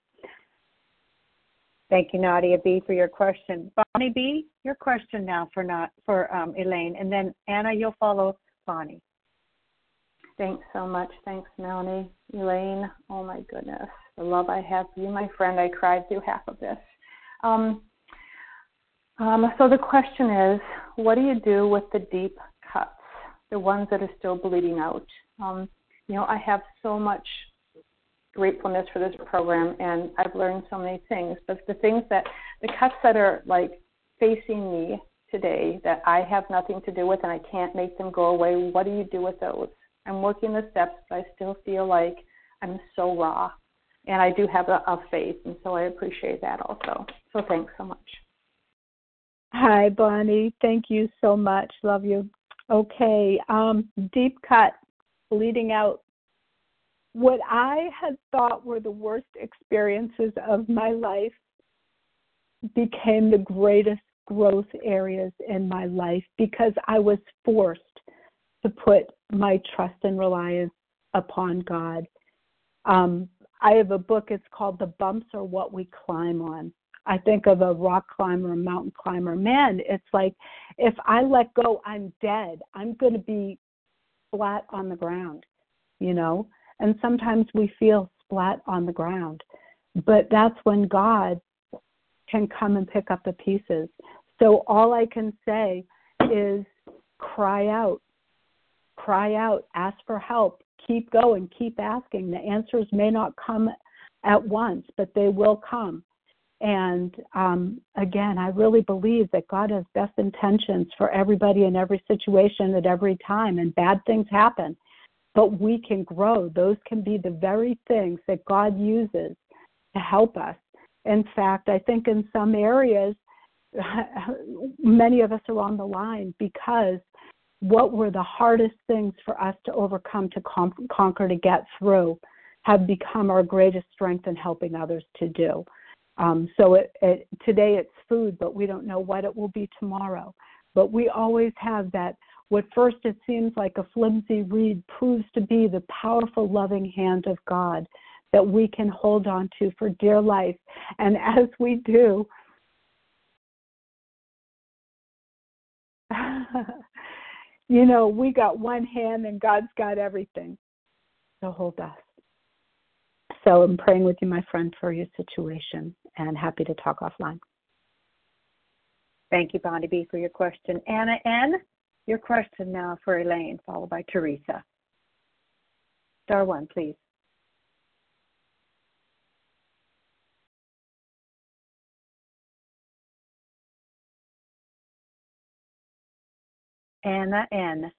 Thank you, Nadia B, for your question. Bonnie B, your question now for not for um, Elayne, and then Anna, you'll follow Bonnie. Thanks so much. Thanks, Melanie. Elayne, oh my goodness, the love I have for you, my friend. I cried through half of this. Um, um, so the question is, what do you do with the deep cuts, the ones that are still bleeding out? Um, you know, I have so much gratefulness for this program, and I've learned so many things. But the things that, the cuts that are like facing me today that I have nothing to do with and I can't make them go away, what do you do with those? I'm working the steps, but I still feel like I'm so raw. And I do have a, a faith, and so I appreciate that also. So thanks so much. Hi, Bonnie. Thank you so much. Love you. Okay, um, deep cut, bleeding out what I had thought were the worst experiences of my life became the greatest growth areas in my life because I was forced to put my trust and reliance upon God. Um, I have a book, it's called The Bumps Are What We Climb On. I think of a rock climber, a mountain climber. Man, it's like if I let go, I'm dead. I'm going to be flat on the ground, you know? And sometimes we feel splat on the ground. But that's when God can come and pick up the pieces. So all I can say is cry out, cry out, ask for help, keep going, keep asking. The answers may not come at once, but they will come. And um, again, I really believe that God has best intentions for everybody in every situation at every time, and bad things happen but we can grow. Those can be the very things that God uses to help us. In fact, I think in some areas, <laughs> many of us are on the line because what were the hardest things for us to overcome, to conquer, to get through, have become our greatest strength in helping others to do. Um, so it, it, today it's food, but we don't know what it will be tomorrow. But we always have that what first it seems like a flimsy reed proves to be the powerful, loving hand of God that we can hold on to for dear life. And <laughs> as we do, <laughs> you know, we got one hand and God's got everything to hold us. So I'm praying with you, my friend, for your situation and happy to talk offline. Thank you, Bonnie B, for your question. Anna N. Your question now for Elayne, followed by Teresa. Star one, please. Anna N.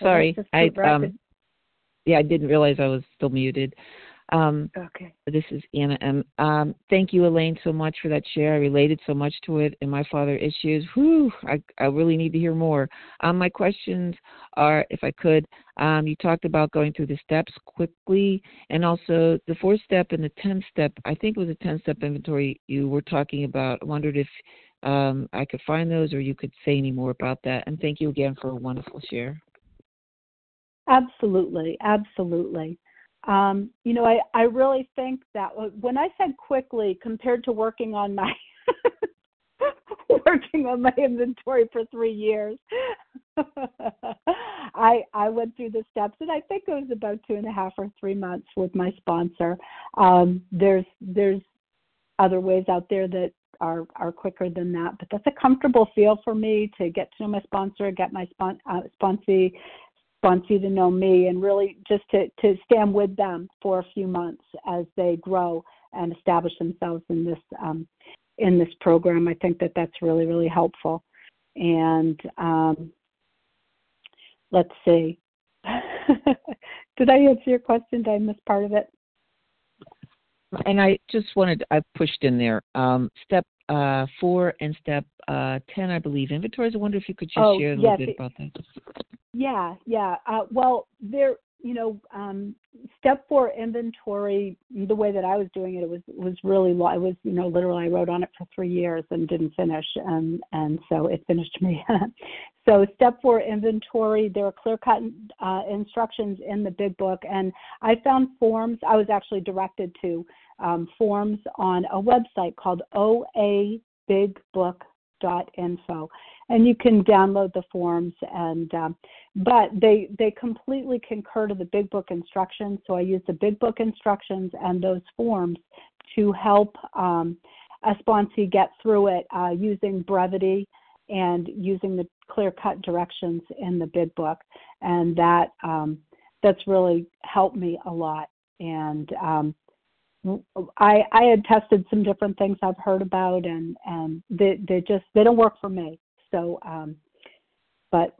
Sorry, I um, yeah, I didn't realize I was still muted. Um, okay. This is Anna M. Um, thank you, Elayne, so much for that share. I related so much to it in my father issues. Whew, I, I really need to hear more. Um, my questions are, if I could, um, you talked about going through the steps quickly, and also the fourth step and the tenth step. I think it was a ten step inventory you were talking about. I wondered if um, I could find those, or you could say any more about that. And thank you again for a wonderful share. Absolutely, absolutely. Um, you know, I, I really think that when I said quickly compared to working on my <laughs> working on my inventory for three years, <laughs> I I went through the steps and I think it was about two and a half or three months with my sponsor. Um, there's there's other ways out there that are are quicker than that, but that's a comfortable feel for me to get to know my sponsor, get my spon- uh, sponsee wants you to know me and really just to, to stand with them for a few months as they grow and establish themselves in this um, in this program. I think that that's really really helpful. And um, let's see. <laughs> Did I answer your question? Did I miss part of it? And I just wanted I pushed in there um, step uh, four and step uh, ten, I believe, inventories. I wonder if you could just oh, share a little yes, bit about that. Yeah, yeah. Uh, well, there, you know, um, step four inventory. The way that I was doing it, it was was really. I was, you know, literally I wrote on it for three years and didn't finish, and and so it finished me. <laughs> So, step four inventory, there are clear cut uh, instructions in the big book. And I found forms, I was actually directed to um, forms on a website called oabigbook.info. And you can download the forms and um, but they they completely concur to the big book instructions. So i use the big book instructions and those forms to help um, a sponsee get through it uh, using brevity and using the clear cut directions in the big book. And that um, that's really helped me a lot. And um, I, I had tested some different things I've heard about and and they they just they don't work for me. So um, but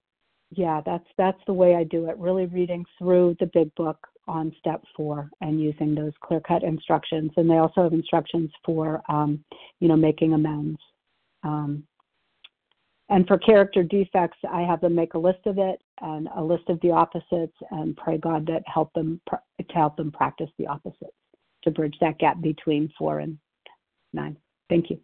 yeah that's that's the way I do it really reading through the big book on step four and using those clear cut instructions. And they also have instructions for um, you know making amends. Um, and for character defects, I have them make a list of it and a list of the opposites, and pray God that help them to help them practice the opposites to bridge that gap between four and nine. Thank you.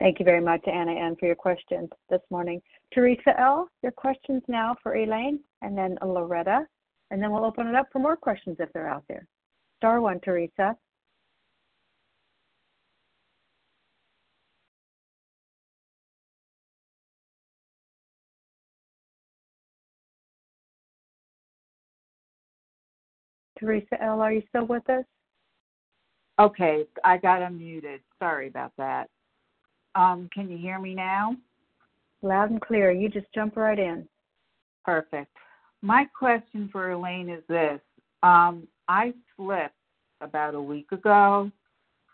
Thank you very much, Anna Ann, for your questions this morning. Teresa L., your questions now for Elayne, and then Loretta, and then we'll open it up for more questions if they're out there. Star one, Teresa. Teresa L., are you still with us? Okay, I got unmuted. Sorry about that. Um, can you hear me now? Loud and clear. You just jump right in. Perfect. My question for Elayne is this. Um, I slipped about a week ago,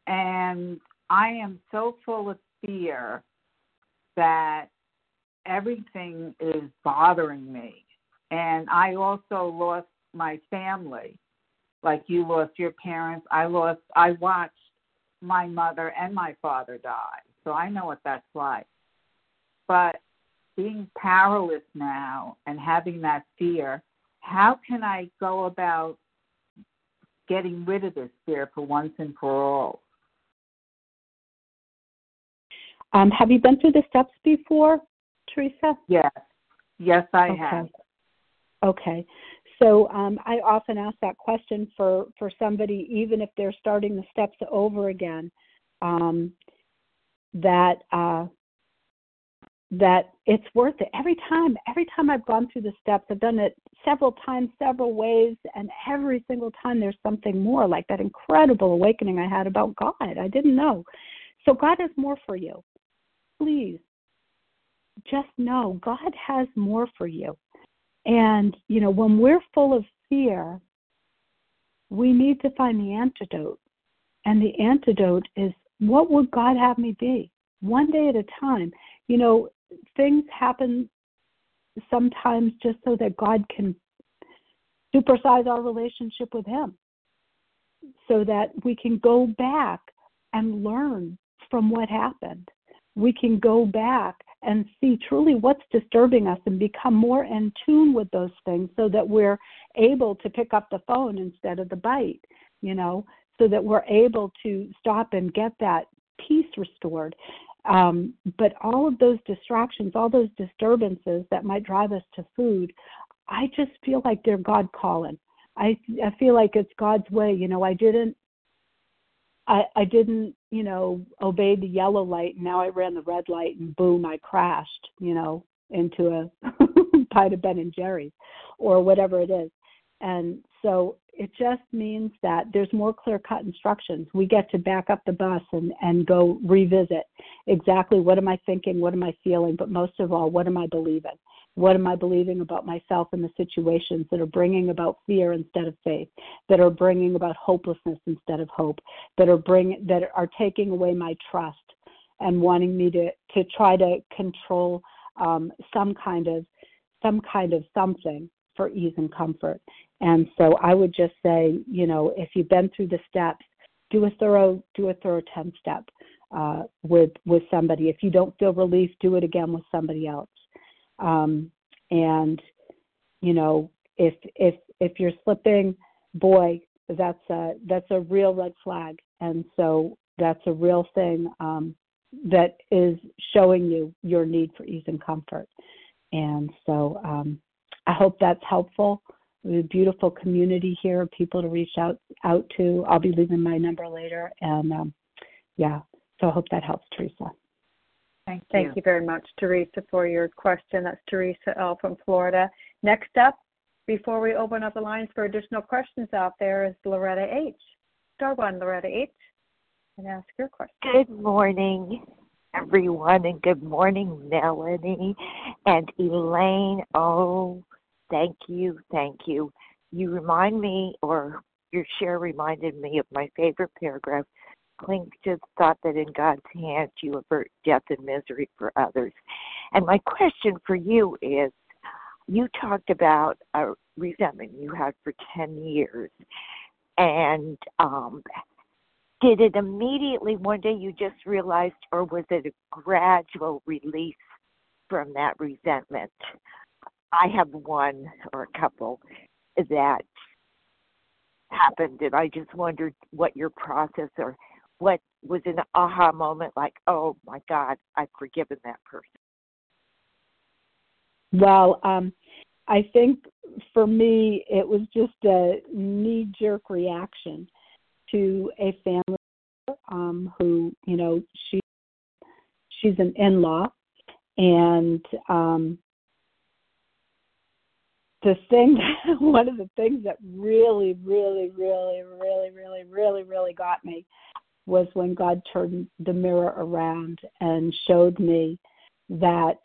and I am so full of fear that everything is bothering me. And I also lost my family like you lost your parents. I lost, I watched my mother and my father die. So I know what that's like. But being powerless now and having that fear, how can I go about getting rid of this fear for once and for all? Um, have you been through the steps before, Teresa? Yes. Yes, I okay. have. Okay. So um, I often ask that question for for somebody, even if they're starting the steps over again, um, that uh, that it's worth it every time. Every time I've gone through the steps, I've done it several times, several ways, and every single time there's something more, like that incredible awakening I had about God. I didn't know. So God has more for you. Please, just know God has more for you. And, you know, when we're full of fear, we need to find the antidote. And the antidote is what would God have me be? One day at a time. You know, things happen sometimes just so that God can supersize our relationship with Him so that we can go back and learn from what happened. We can go back and see truly what's disturbing us and become more in tune with those things so that we're able to pick up the phone instead of the bite, you know, so that we're able to stop and get that peace restored. Um, but all of those distractions, all those disturbances that might drive us to food, I just feel like they're God calling. I I feel like it's God's way. You know, I didn't I, I didn't, you know, obey the yellow light and now I ran the red light and boom, I crashed, you know, into a <laughs> pint of Ben and Jerry's or whatever it is. And so it just means that there's more clear cut instructions. We get to back up the bus and, and go revisit exactly what am I thinking, what am I feeling, but most of all, what am I believing? What am I believing about myself and the situations that are bringing about fear instead of faith, that are bringing about hopelessness instead of hope, that are bring that are taking away my trust and wanting me to to try to control um, some kind of some kind of something for ease and comfort. And so I would just say, you know, if you've been through the steps, do a thorough do a thorough ten step uh, with with somebody. If you don't feel relief, do it again with somebody else. Um, and you know, if if if you're slipping, boy, that's a that's a real red flag. And so that's a real thing. Um, that is showing you your need for ease and comfort. And so um, I hope that's helpful. We have a beautiful community here, people to reach out out to. I'll be leaving my number later, and um, yeah, so I hope that helps, Teresa. Thank you. Thank you very much, Teresa, for your question. That's Teresa L. from Florida. Next up, before we open up the lines for additional questions out there, is Loretta H. Star one, Loretta H. And ask your question. Good morning, everyone, and good morning, Melanie and Elayne. Oh, thank you, thank you. You remind me, or your share reminded me of my favorite paragraph cling to the thought that in God's hands you avert death and misery for others. And my question for you is you talked about a resentment you had for 10 years. And um, did it immediately one day you just realized, or was it a gradual release from that resentment? I have one or a couple that happened, and I just wondered what your process or what was an aha moment like, oh my God, I've forgiven that person? Well, um, I think for me, it was just a knee jerk reaction to a family um, who, you know, she she's an in law, and um, the thing, <laughs> one of the things that really, really, really, really, really, really, really got me was when God turned the mirror around and showed me that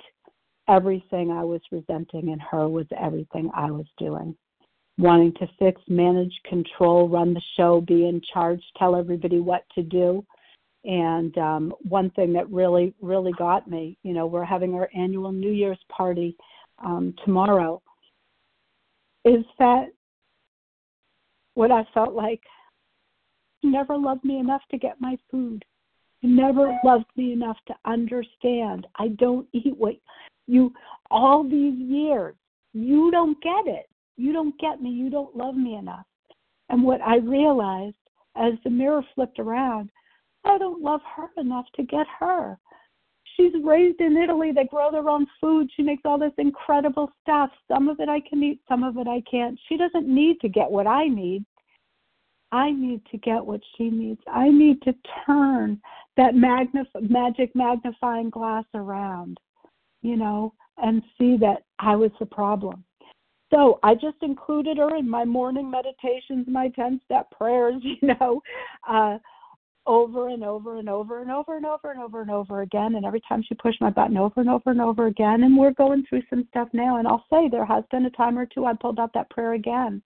everything I was resenting in her was everything I was doing. Wanting to fix, manage, control, run the show, be in charge, tell everybody what to do. And um, one thing that really, really got me, you know, we're having our annual New Year's party um, tomorrow, is that what I felt like never loved me enough to get my food. You never loved me enough to understand. I don't eat what you all these years. You don't get it. You don't get me. You don't love me enough. And what I realized as the mirror flipped around, I don't love her enough to get her. She's raised in Italy. They grow their own food. She makes all this incredible stuff. Some of it I can eat, some of it I can't. She doesn't need to get what I need. I need to get what she needs. I need to turn that magnif- magic magnifying glass around, you know, and see that I was the problem. So I just included her in my morning meditations, my 10 step prayers, <laughs> you know, uh, over and over and over and over and over and over and over again. And every time she pushed my button over and over and over again. And we're going through some stuff now. And I'll say there has been a time or two I pulled out that prayer again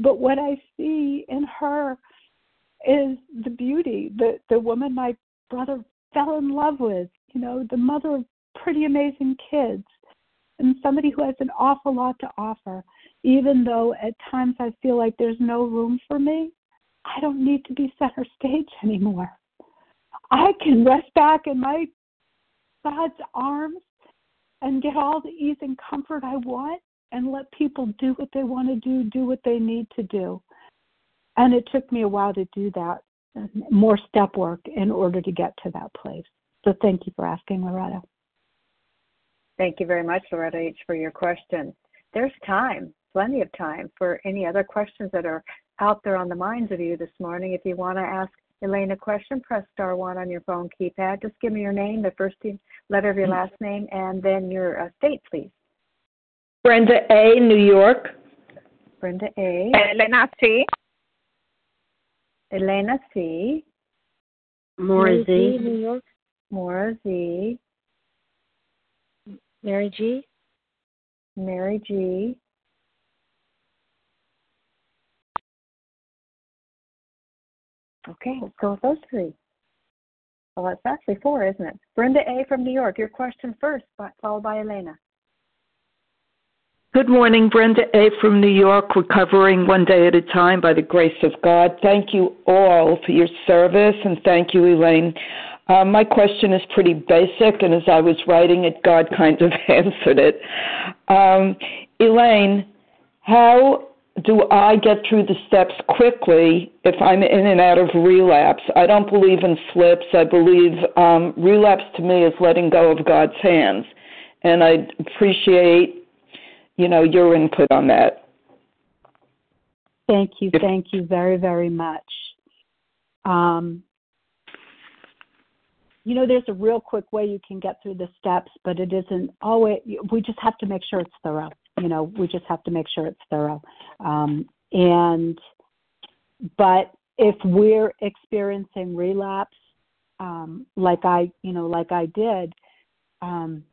but what I see in her is the beauty, the the woman my brother fell in love with, you know, the mother of pretty amazing kids, and somebody who has an awful lot to offer. Even though at times I feel like there's no room for me, I don't need to be center stage <laughs> anymore. I can rest back in my God's arms and get all the ease and comfort I want and let people do what they want to do, do what they need to do. And it took me a while to do that, more step work in order to get to that place. So thank you for asking, Loretta. Thank you very much, Loretta H., for your question. There's time, plenty of time, for any other questions that are out there on the minds of you this morning. If you want to ask Elayne a question, press star one on your phone keypad. Just give me your name, the first letter of your last name, and then your uh, state, please. Brenda A., New York. Brenda A. Elena C. Elena C. Maura Z. New York. Maura Z. Mary G. Mary G. Okay, let's go with those three. Well, it's actually four, isn't it? Brenda A. from New York, your question first, followed by Elena. Good morning, Brenda A. from New York, recovering one day at a time by the grace of God. Thank you all for your service, and thank you, Elayne. Uh, my question is pretty basic, and as I was writing it, God kind of <laughs> answered it. Um, Elayne, how do I get through the steps quickly if I'm in and out of relapse? I don't believe in slips. I believe um, relapse to me is letting go of God's hands, and I appreciate, you know, your input on that. Thank you, thank you very, very much. Um, you know, there's a real quick way you can get through the steps, but it isn't always. We just have to make sure it's thorough you know we just have to make sure it's thorough um, and but if we're experiencing relapse um, like i you know like i did um,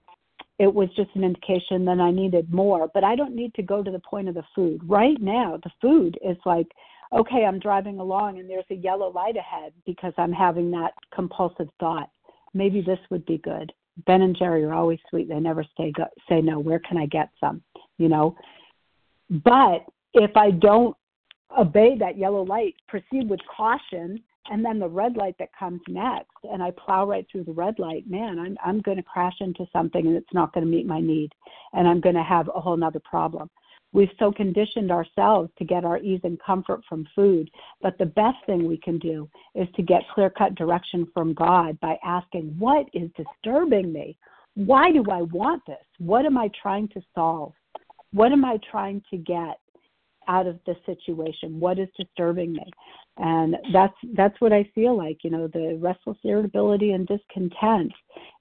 it was just an indication that i needed more but i don't need to go to the point of the food. Right now the food is like okay i'm driving along and there's a yellow light ahead because i'm having that compulsive thought. Maybe this would be good. Ben and jerry are always sweet. They never say go, say no. Where can i get some? You know. But if I don't obey that yellow light, proceed with caution, and then the red light that comes next, and I plow right through the red light, man, I'm I'm going to crash into something and it's not going to meet my need, and I'm going to have a whole nother problem. We've so conditioned ourselves to get our ease and comfort from food, but the best thing we can do is to get clear cut direction from God by asking, What is disturbing me? Why do I want this? What am I trying to solve? what am I trying to get out of the situation? What is disturbing me? And that's that's what I feel like. You know, the restless irritability and discontent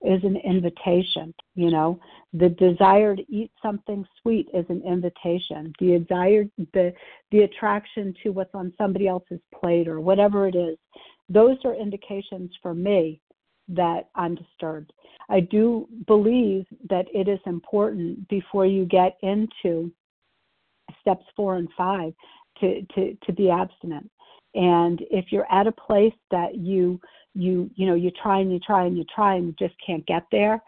is an invitation. You know, the desire to eat something sweet is an invitation. The desire, the the attraction to what's on somebody else's plate or whatever it is, those are indications for me that I'm disturbed. I do believe that it is important before you get into steps four and five to, to, to be abstinent. And if you're at a place that you you you know you try and you try and you try and you just can't get there,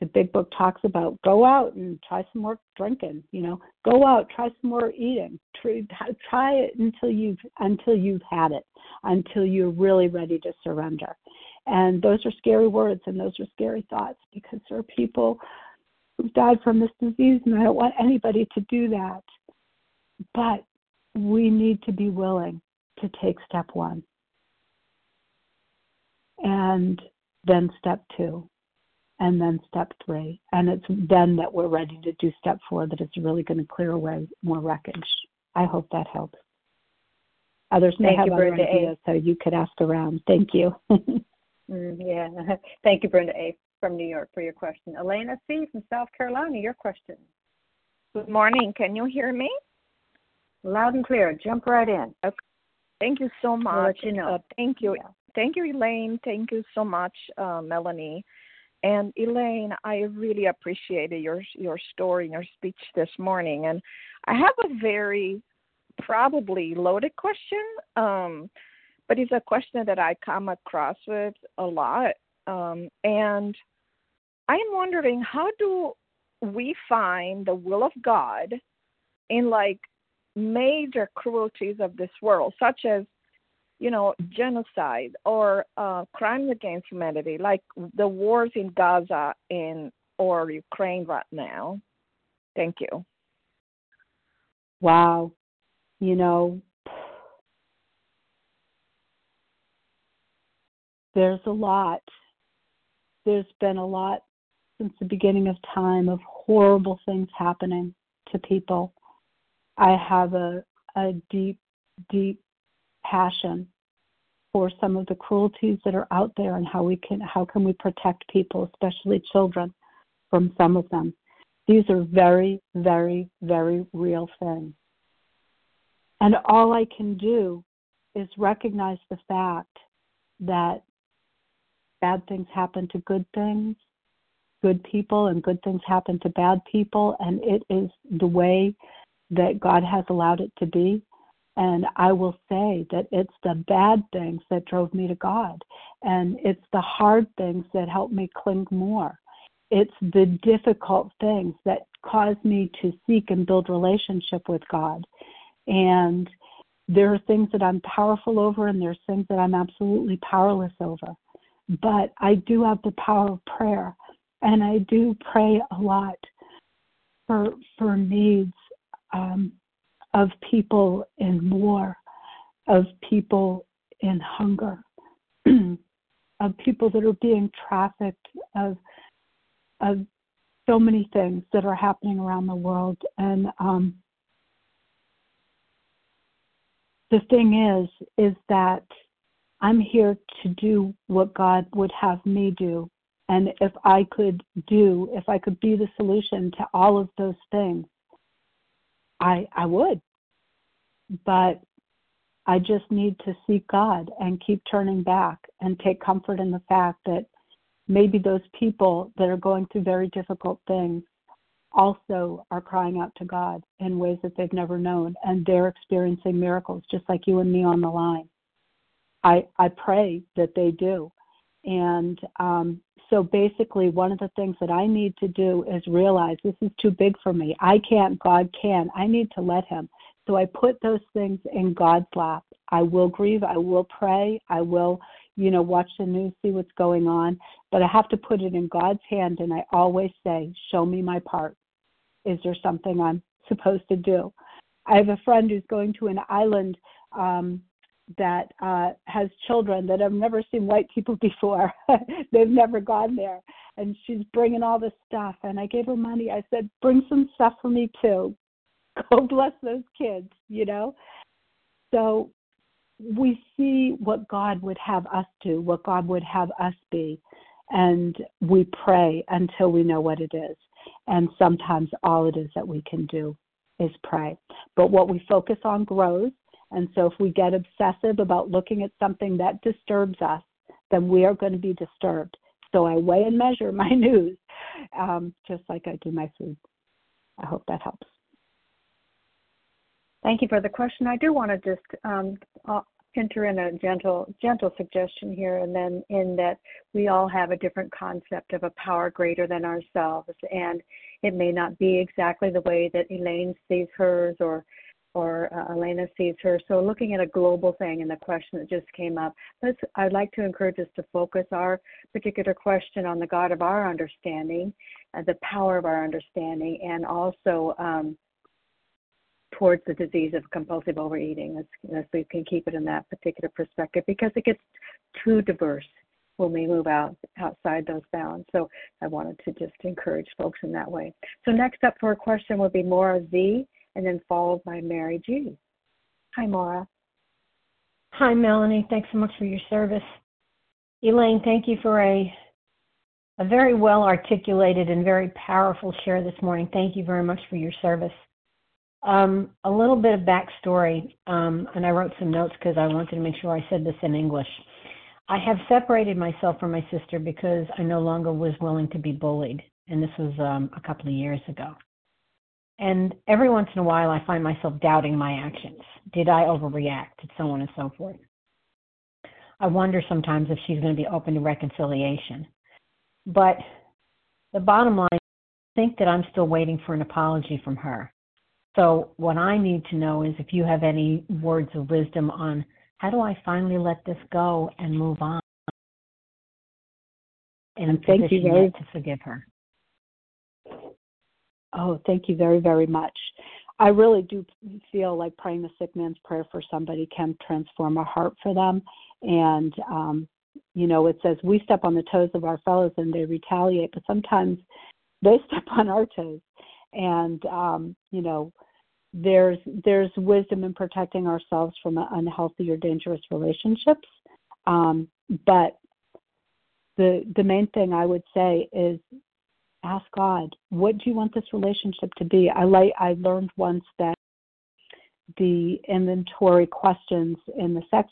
the big book talks about go out and try some more drinking. You know, go out, try some more eating. Try, try it until you've until you've had it, until you're really ready to surrender. And those are scary words and those are scary thoughts because there are people who've died from this disease, and I don't want anybody to do that. But we need to be willing to take step one and then step two and then step three. And it's then that we're ready to do step four that is really going to clear away more wreckage. I hope that helps. Others may Thank have you, other Brenda ideas, a. so you could ask around. Thank you. <laughs> Mm, yeah. <laughs> Thank you, Brenda A. from New York, for your question. Elena C. from South Carolina, your question. Good morning. Can you hear me? Loud and clear. Jump right in. Okay. Thank you so much. I'll let you know. Uh, thank you. Yeah. Thank you, Elayne. Thank you so much, uh, Melanie. And Elayne, I really appreciated your your story and your speech this morning. And I have a very probably loaded question. Um, but it's a question that I come across with a lot. Um, and I'm wondering how do we find the will of God in like major cruelties of this world, such as, you know, genocide or uh, crimes against humanity, like the wars in Gaza and or Ukraine right now. Thank you. Wow. You know, there's a lot. There's been a lot since the beginning of time of horrible things happening to people. I have a, a deep, deep passion for some of the cruelties that are out there and how we can how can we protect people, especially children, from some of them. These are very, very, very real things. And all I can do is recognize the fact that bad things happen to good things, good people, and good things happen to bad people. And it is the way that God has allowed it to be. And I will say that it's the bad things that drove me to God. And it's the hard things that helped me cling more. It's the difficult things that caused me to seek and build relationship with God. And there are things that I'm powerful over, and there's things that I'm absolutely powerless over but I do have the power of prayer, and I do pray a lot for for needs. Um, of people in war, of people in hunger, <clears throat> of people that are being trafficked, of of so many things that are happening around the world. And um, the thing is, is that I'm here to do what God would have me do. And if I could do, if I could be the solution to all of those things, I I would. But I just need to seek God and keep turning back and take comfort in the fact that maybe those people that are going through very difficult things also are crying out to God in ways that they've never known and they're experiencing miracles just like you and me on the line. I I pray that they do. And um so basically one of the things that I need to do is realize this is too big for me. I can't, God can. I need to let him. So I put those things in God's lap. I will grieve, I will pray, I will you know, watch the news, see what's going on. But I have to put it in God's hand, and I always say, Show me my part. Is there something I'm supposed to do? I have a friend who's going to an island um, that uh, has children that have never seen white people <laughs> before. <laughs> They've never gone there. And she's bringing all this stuff. And I gave her money. I said, Bring some stuff for me too. <laughs> Go bless those kids, you know? So we see what God would have us do, what God would have us be, and we pray until we know what it is. And sometimes all it is that we can do is pray. But what we focus on grows. And so if we get obsessive about looking at something that disturbs us, then we are going to be disturbed. So I weigh and measure <laughs> my news, um, just like I do my food. I hope that helps. Thank you for the question. I do want to just um, uh, enter in a gentle, gentle suggestion here, and then in that we all have a different concept of a power greater than ourselves, and it may not be exactly the way that Elayne sees hers or or uh, Elena sees her. So looking at a global thing and the question that just came up, let's, I'd like to encourage us to focus our particular question on the God of our understanding, uh, the power of our understanding, and also um, towards the disease of compulsive overeating, as, as we can keep it in that particular perspective, because it gets too diverse when we move out outside those bounds. So I wanted to just encourage folks in that way. So next up for a question would be Maura Z, and then followed by Mary G. Hi, Maura. Hi, Melanie. Thanks so much for your service. Elayne, thank you for a a very well articulated and very powerful share this morning. Thank you very much for your service. Um, a little bit of backstory, um, and I wrote some notes because I wanted to make sure I said this in English. I have separated myself from my sister because I no longer was willing to be bullied, and this was um, a couple of years ago. And every once in a while, I find myself doubting my actions. Did I overreact? And so on and so forth. I wonder sometimes if she's going to be open to reconciliation. But the bottom line, I think that I'm still waiting for an apology from her. So, what I need to know is if you have any words of wisdom on how do I finally let this go and move on and thank you very, to forgive her. Oh, thank you very, very much. I really do feel like praying the sick man's prayer for somebody can transform a heart for them. And, um, you know, it says we step on the toes of our fellows and they retaliate, but sometimes they <laughs> step on our toes and um, you know there's there's wisdom in protecting ourselves from unhealthy or dangerous relationships um, but the the main thing i would say is ask god what do you want this relationship to be? I like i learned once that the inventory questions in the sex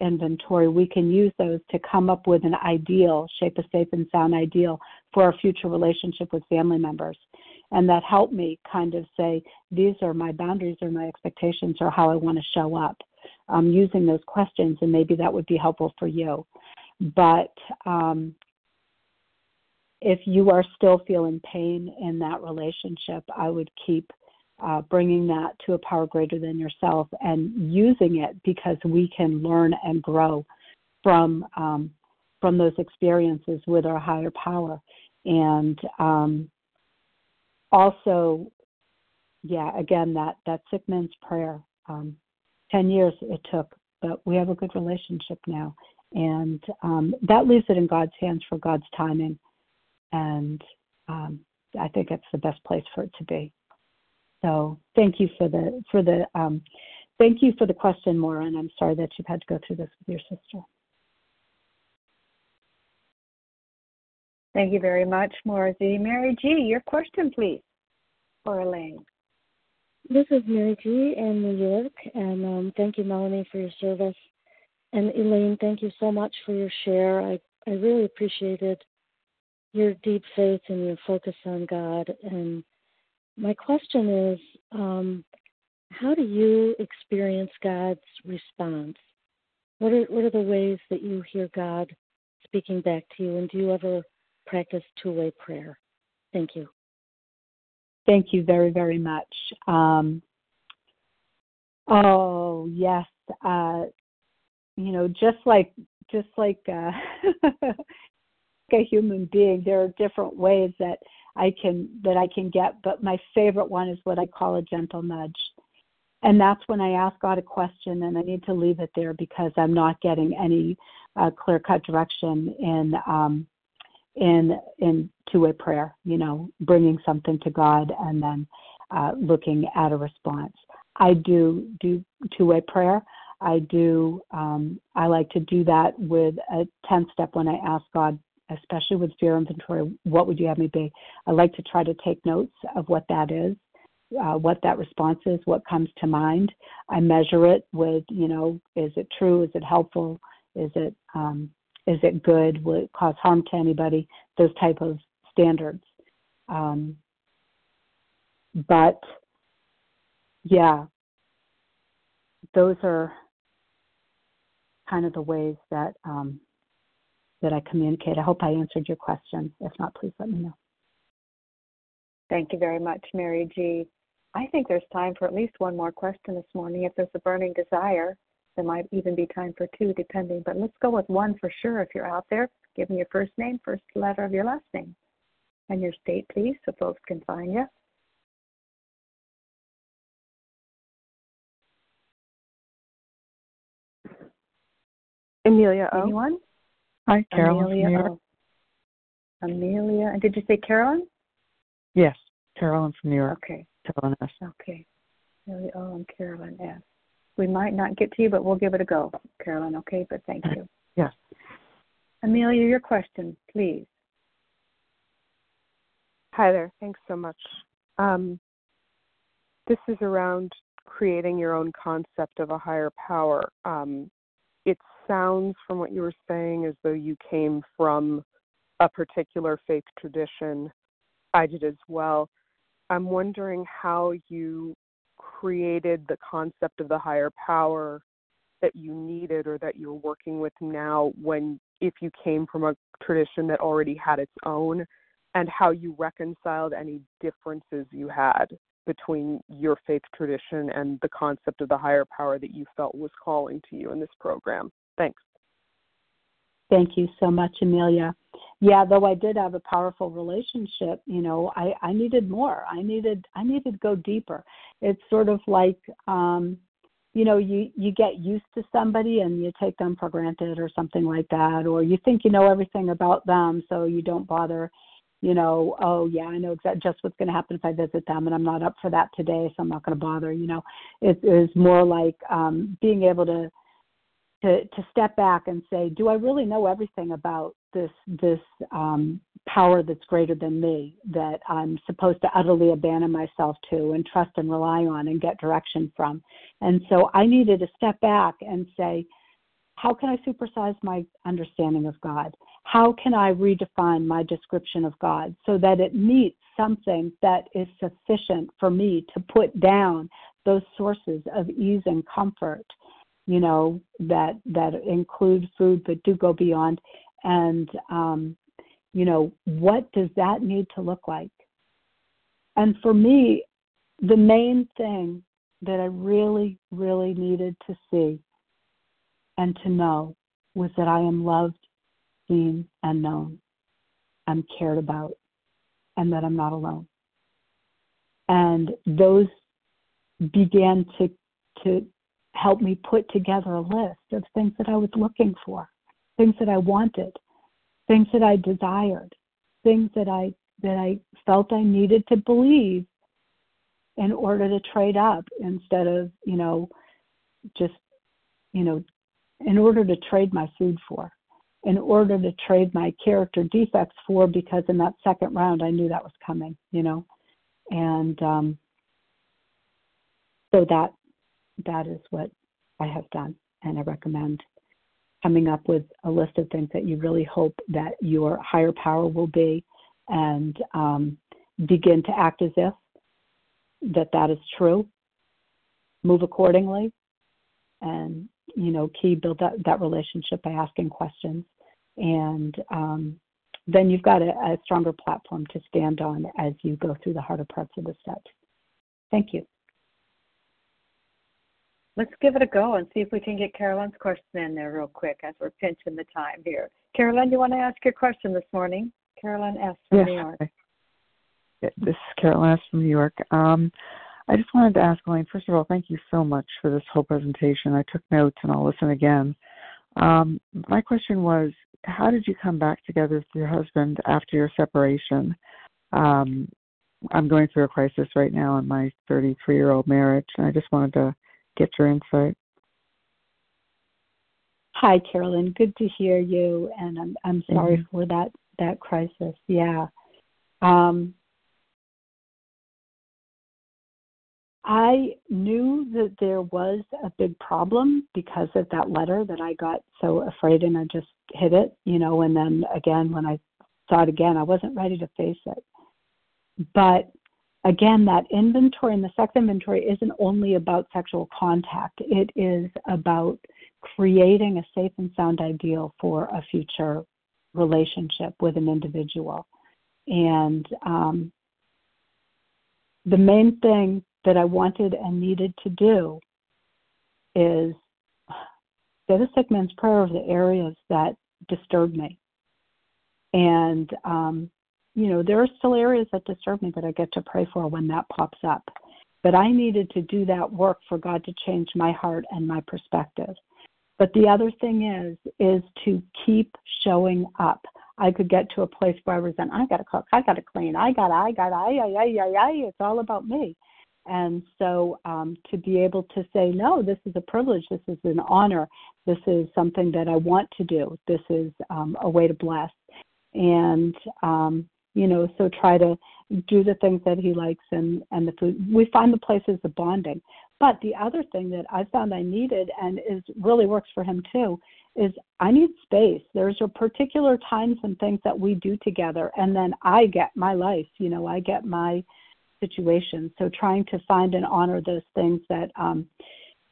inventory we can use those to come up with an ideal shape a safe and sound ideal for our future relationship with family members. And that helped me kind of say these are my boundaries or my expectations or how i want to show up. Um, using those questions and maybe that would be helpful for you. But um, if you are still feeling pain in that relationship i would keep uh, bringing that to a power greater than yourself and using it because we can learn and grow from um, from those experiences with our higher power and um, also yeah, again, that that sick man's prayer. Um, Ten years it took, but we have a good relationship now, and um, that leaves it in God's hands for God's timing, and um, I think it's the best place for it to be. So thank you for the for the um, thank you for the question, Maura, and I'm sorry that you've had to go through this with your sister. Thank you very much, Maura Z. Mary G., your question, please, for Elayne. This is Mary G. in New York, and um, thank you, Melanie, for your service. And Elayne, thank you so much for your share. I, I really appreciated your deep faith and your focus on God. And my question is um, how do you experience God's response? What are, what are the ways that you hear God speaking back to you? And do you ever practice two way prayer? Thank you. Thank you very, very much. Um, oh yes, uh, you know, just like just like uh, <laughs> a human being, there are different ways that I can that I can get. But my favorite one is what I call a gentle nudge, and that's when I ask God a question and I need to leave it there because I'm not getting any uh, clear cut direction in um, in in two-way prayer you know bringing something to god and then uh, looking at a response i do do two-way prayer i do um, i like to do that with a 10 step when i ask god especially with fear inventory what would you have me be i like to try to take notes of what that is uh, what that response is what comes to mind i measure it with you know is it true is it helpful is it um, is it good? Will it cause harm to anybody? Those type of standards. Um, but yeah, those are kind of the ways that um, that I communicate. I hope I answered your question. If not, please let me know. Thank you very much, Mary G. I think there's time for at least one more question this morning if there's a burning desire. There might even be time for two, depending. But let's go with one for sure if you're out there. Give me your first name, first letter of your last name, and your state, please, so folks can find you. Amelia O. Anyone? Hi, Carolyn Amelia from New York. O. Amelia, and did you say Carolyn? Yes, Carolyn from New York. Okay. Carolyn S. Okay. Amelia O and Carolyn S. We might not get to you, but we'll give it a go, Carolyn, okay? But thank you. Yes. Amelia, your question, please. Hi there. Thanks so much. Um, this is around creating your own concept of a higher power. Um, it sounds from what you were saying as though you came from a particular faith tradition. I did as well. I'm wondering how you created the concept of the higher power that you needed or that you're working with now when if you came from a tradition that already had its own and how you reconciled any differences you had between your faith tradition and the concept of the higher power that you felt was calling to you in this program. Thanks. Thank you so much, Amelia. Yeah, though I did have a powerful relationship, you know, I, I needed more. I needed I needed to go deeper. It's sort of like um, you know, you you get used to somebody and you take them for granted or something like that, or you think you know everything about them, so you don't bother. You know, oh yeah, I know exactly just what's going to happen if I visit them, and I'm not up for that today, so I'm not going to bother. You know, it is more like um, being able to to to step back and say, do I really know everything about this this um, power that's greater than me that I'm supposed to utterly abandon myself to and trust and rely on and get direction from? And so I needed to step back and say, how can I supersize my understanding of God? How can I redefine my description of God so that it meets something that is sufficient for me to put down those sources of ease and comfort you know that that include food but do go beyond. And um you know what does that need to look like? And for me the main thing that i really really needed to see and to know was that i am loved seen and known. I'm cared about and that i'm not alone. And those began to to help me put together a list of things that I was looking for, things that I wanted, things that I desired, things that I that I felt I needed to believe in order to trade up instead of, you know, just, you know, in order to trade my food for, in order to trade my character defects for, because in that second round I knew that was coming, you know, and um, so that that is what I have done, and I recommend coming up with a list of things that you really hope that your higher power will be, and um, begin to act as if that that is true. Move accordingly, and you know, key build that that relationship by asking questions, and um, then you've got a, a stronger platform to stand on as you go through the harder parts of the steps. Thank you. Let's give it a go and see if we can get Carolyn's question in there real quick as we're pinching the time here. Carolyn, you want to ask your question this morning? Carolyn S. from yes. New York. This is Carolyn S. from New York. Um, I just wanted to ask Elayne, first of all, thank you so much for this whole presentation. I took notes and I'll listen again. Um, my question was, how did you come back together with your husband after your separation? Um, I'm going through a crisis right now in my 33 year old marriage, and I just wanted to get your insight. Hi, Carolyn. Good to hear you, and I'm I'm sorry mm-hmm. for that that crisis. Yeah. Um, I knew that there was a big problem because of that letter that I got so afraid and I just hid it, you know, and then again when I saw it again, I wasn't ready to face it. But again, that inventory and the sex inventory isn't only about sexual contact, it is about creating a safe and sound ideal for a future relationship with an individual. And um, the main thing that I wanted and needed to do is say the sick man's prayer of the areas that disturb me. And um, you know, there are still areas that disturb me that I get to pray for when that pops up. But I needed to do that work for God to change my heart and my perspective. But the other thing is, is to keep showing up. I could get to a place where I resent, I gotta cook, I gotta clean, I gotta, I gotta, I, I, I, I, I, it's all about me. And so um, to be able to say, no, this is a privilege, this is an honor, this is something that I want to do, this is um, a way to bless. And um, you know so try to do the things that he likes and and the food. We find the places of bonding. But the other thing that i found i needed and is really works for him too is i need space. There's a particular times and things that we do together and then i get my life you know i get my situation. So trying to find and honor those things that um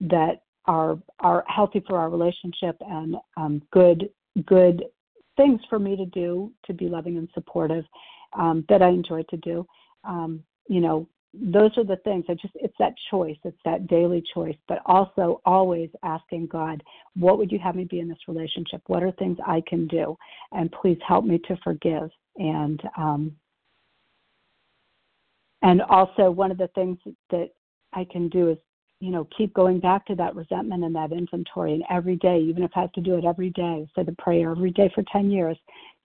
that are are healthy for our relationship and um good good things for me to do to be loving and supportive um, that I enjoy to do. Um, you know, those are the things. I just it's that choice, it's that daily choice, but also always asking God, what would you have me be in this relationship? What are things I can do? And please help me to forgive. And um, and also one of the things that I can do is you know, keep going back to that resentment and that inventory. And every day, even if I have to do it every day, say the prayer every day for 10 years,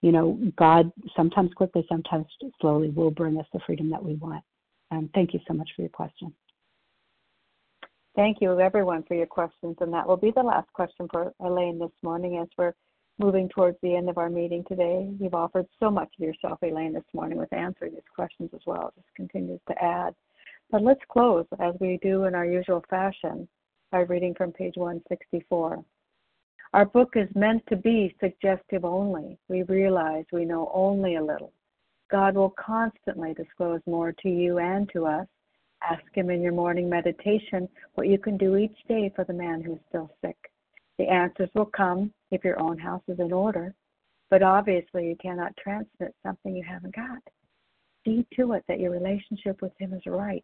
you know, God sometimes quickly, sometimes slowly will bring us the freedom that we want. Um, thank you so much for your question. Thank you, everyone, for your questions. And that will be the last question for Elayne this morning as we're moving towards the end of our meeting today. You've offered so much of yourself, Elayne, this morning with answering these questions as well. It just continues to add. But let's close, as we do in our usual fashion, by reading from page 164. Our book is meant to be suggestive only. We realize we know only a little. God will constantly disclose more to you and to us. Ask Him in your morning meditation what you can do each day for the man who's still sick. The answers will come if your own house is in order, but obviously you cannot transmit something you haven't got. See to it that your relationship with Him is right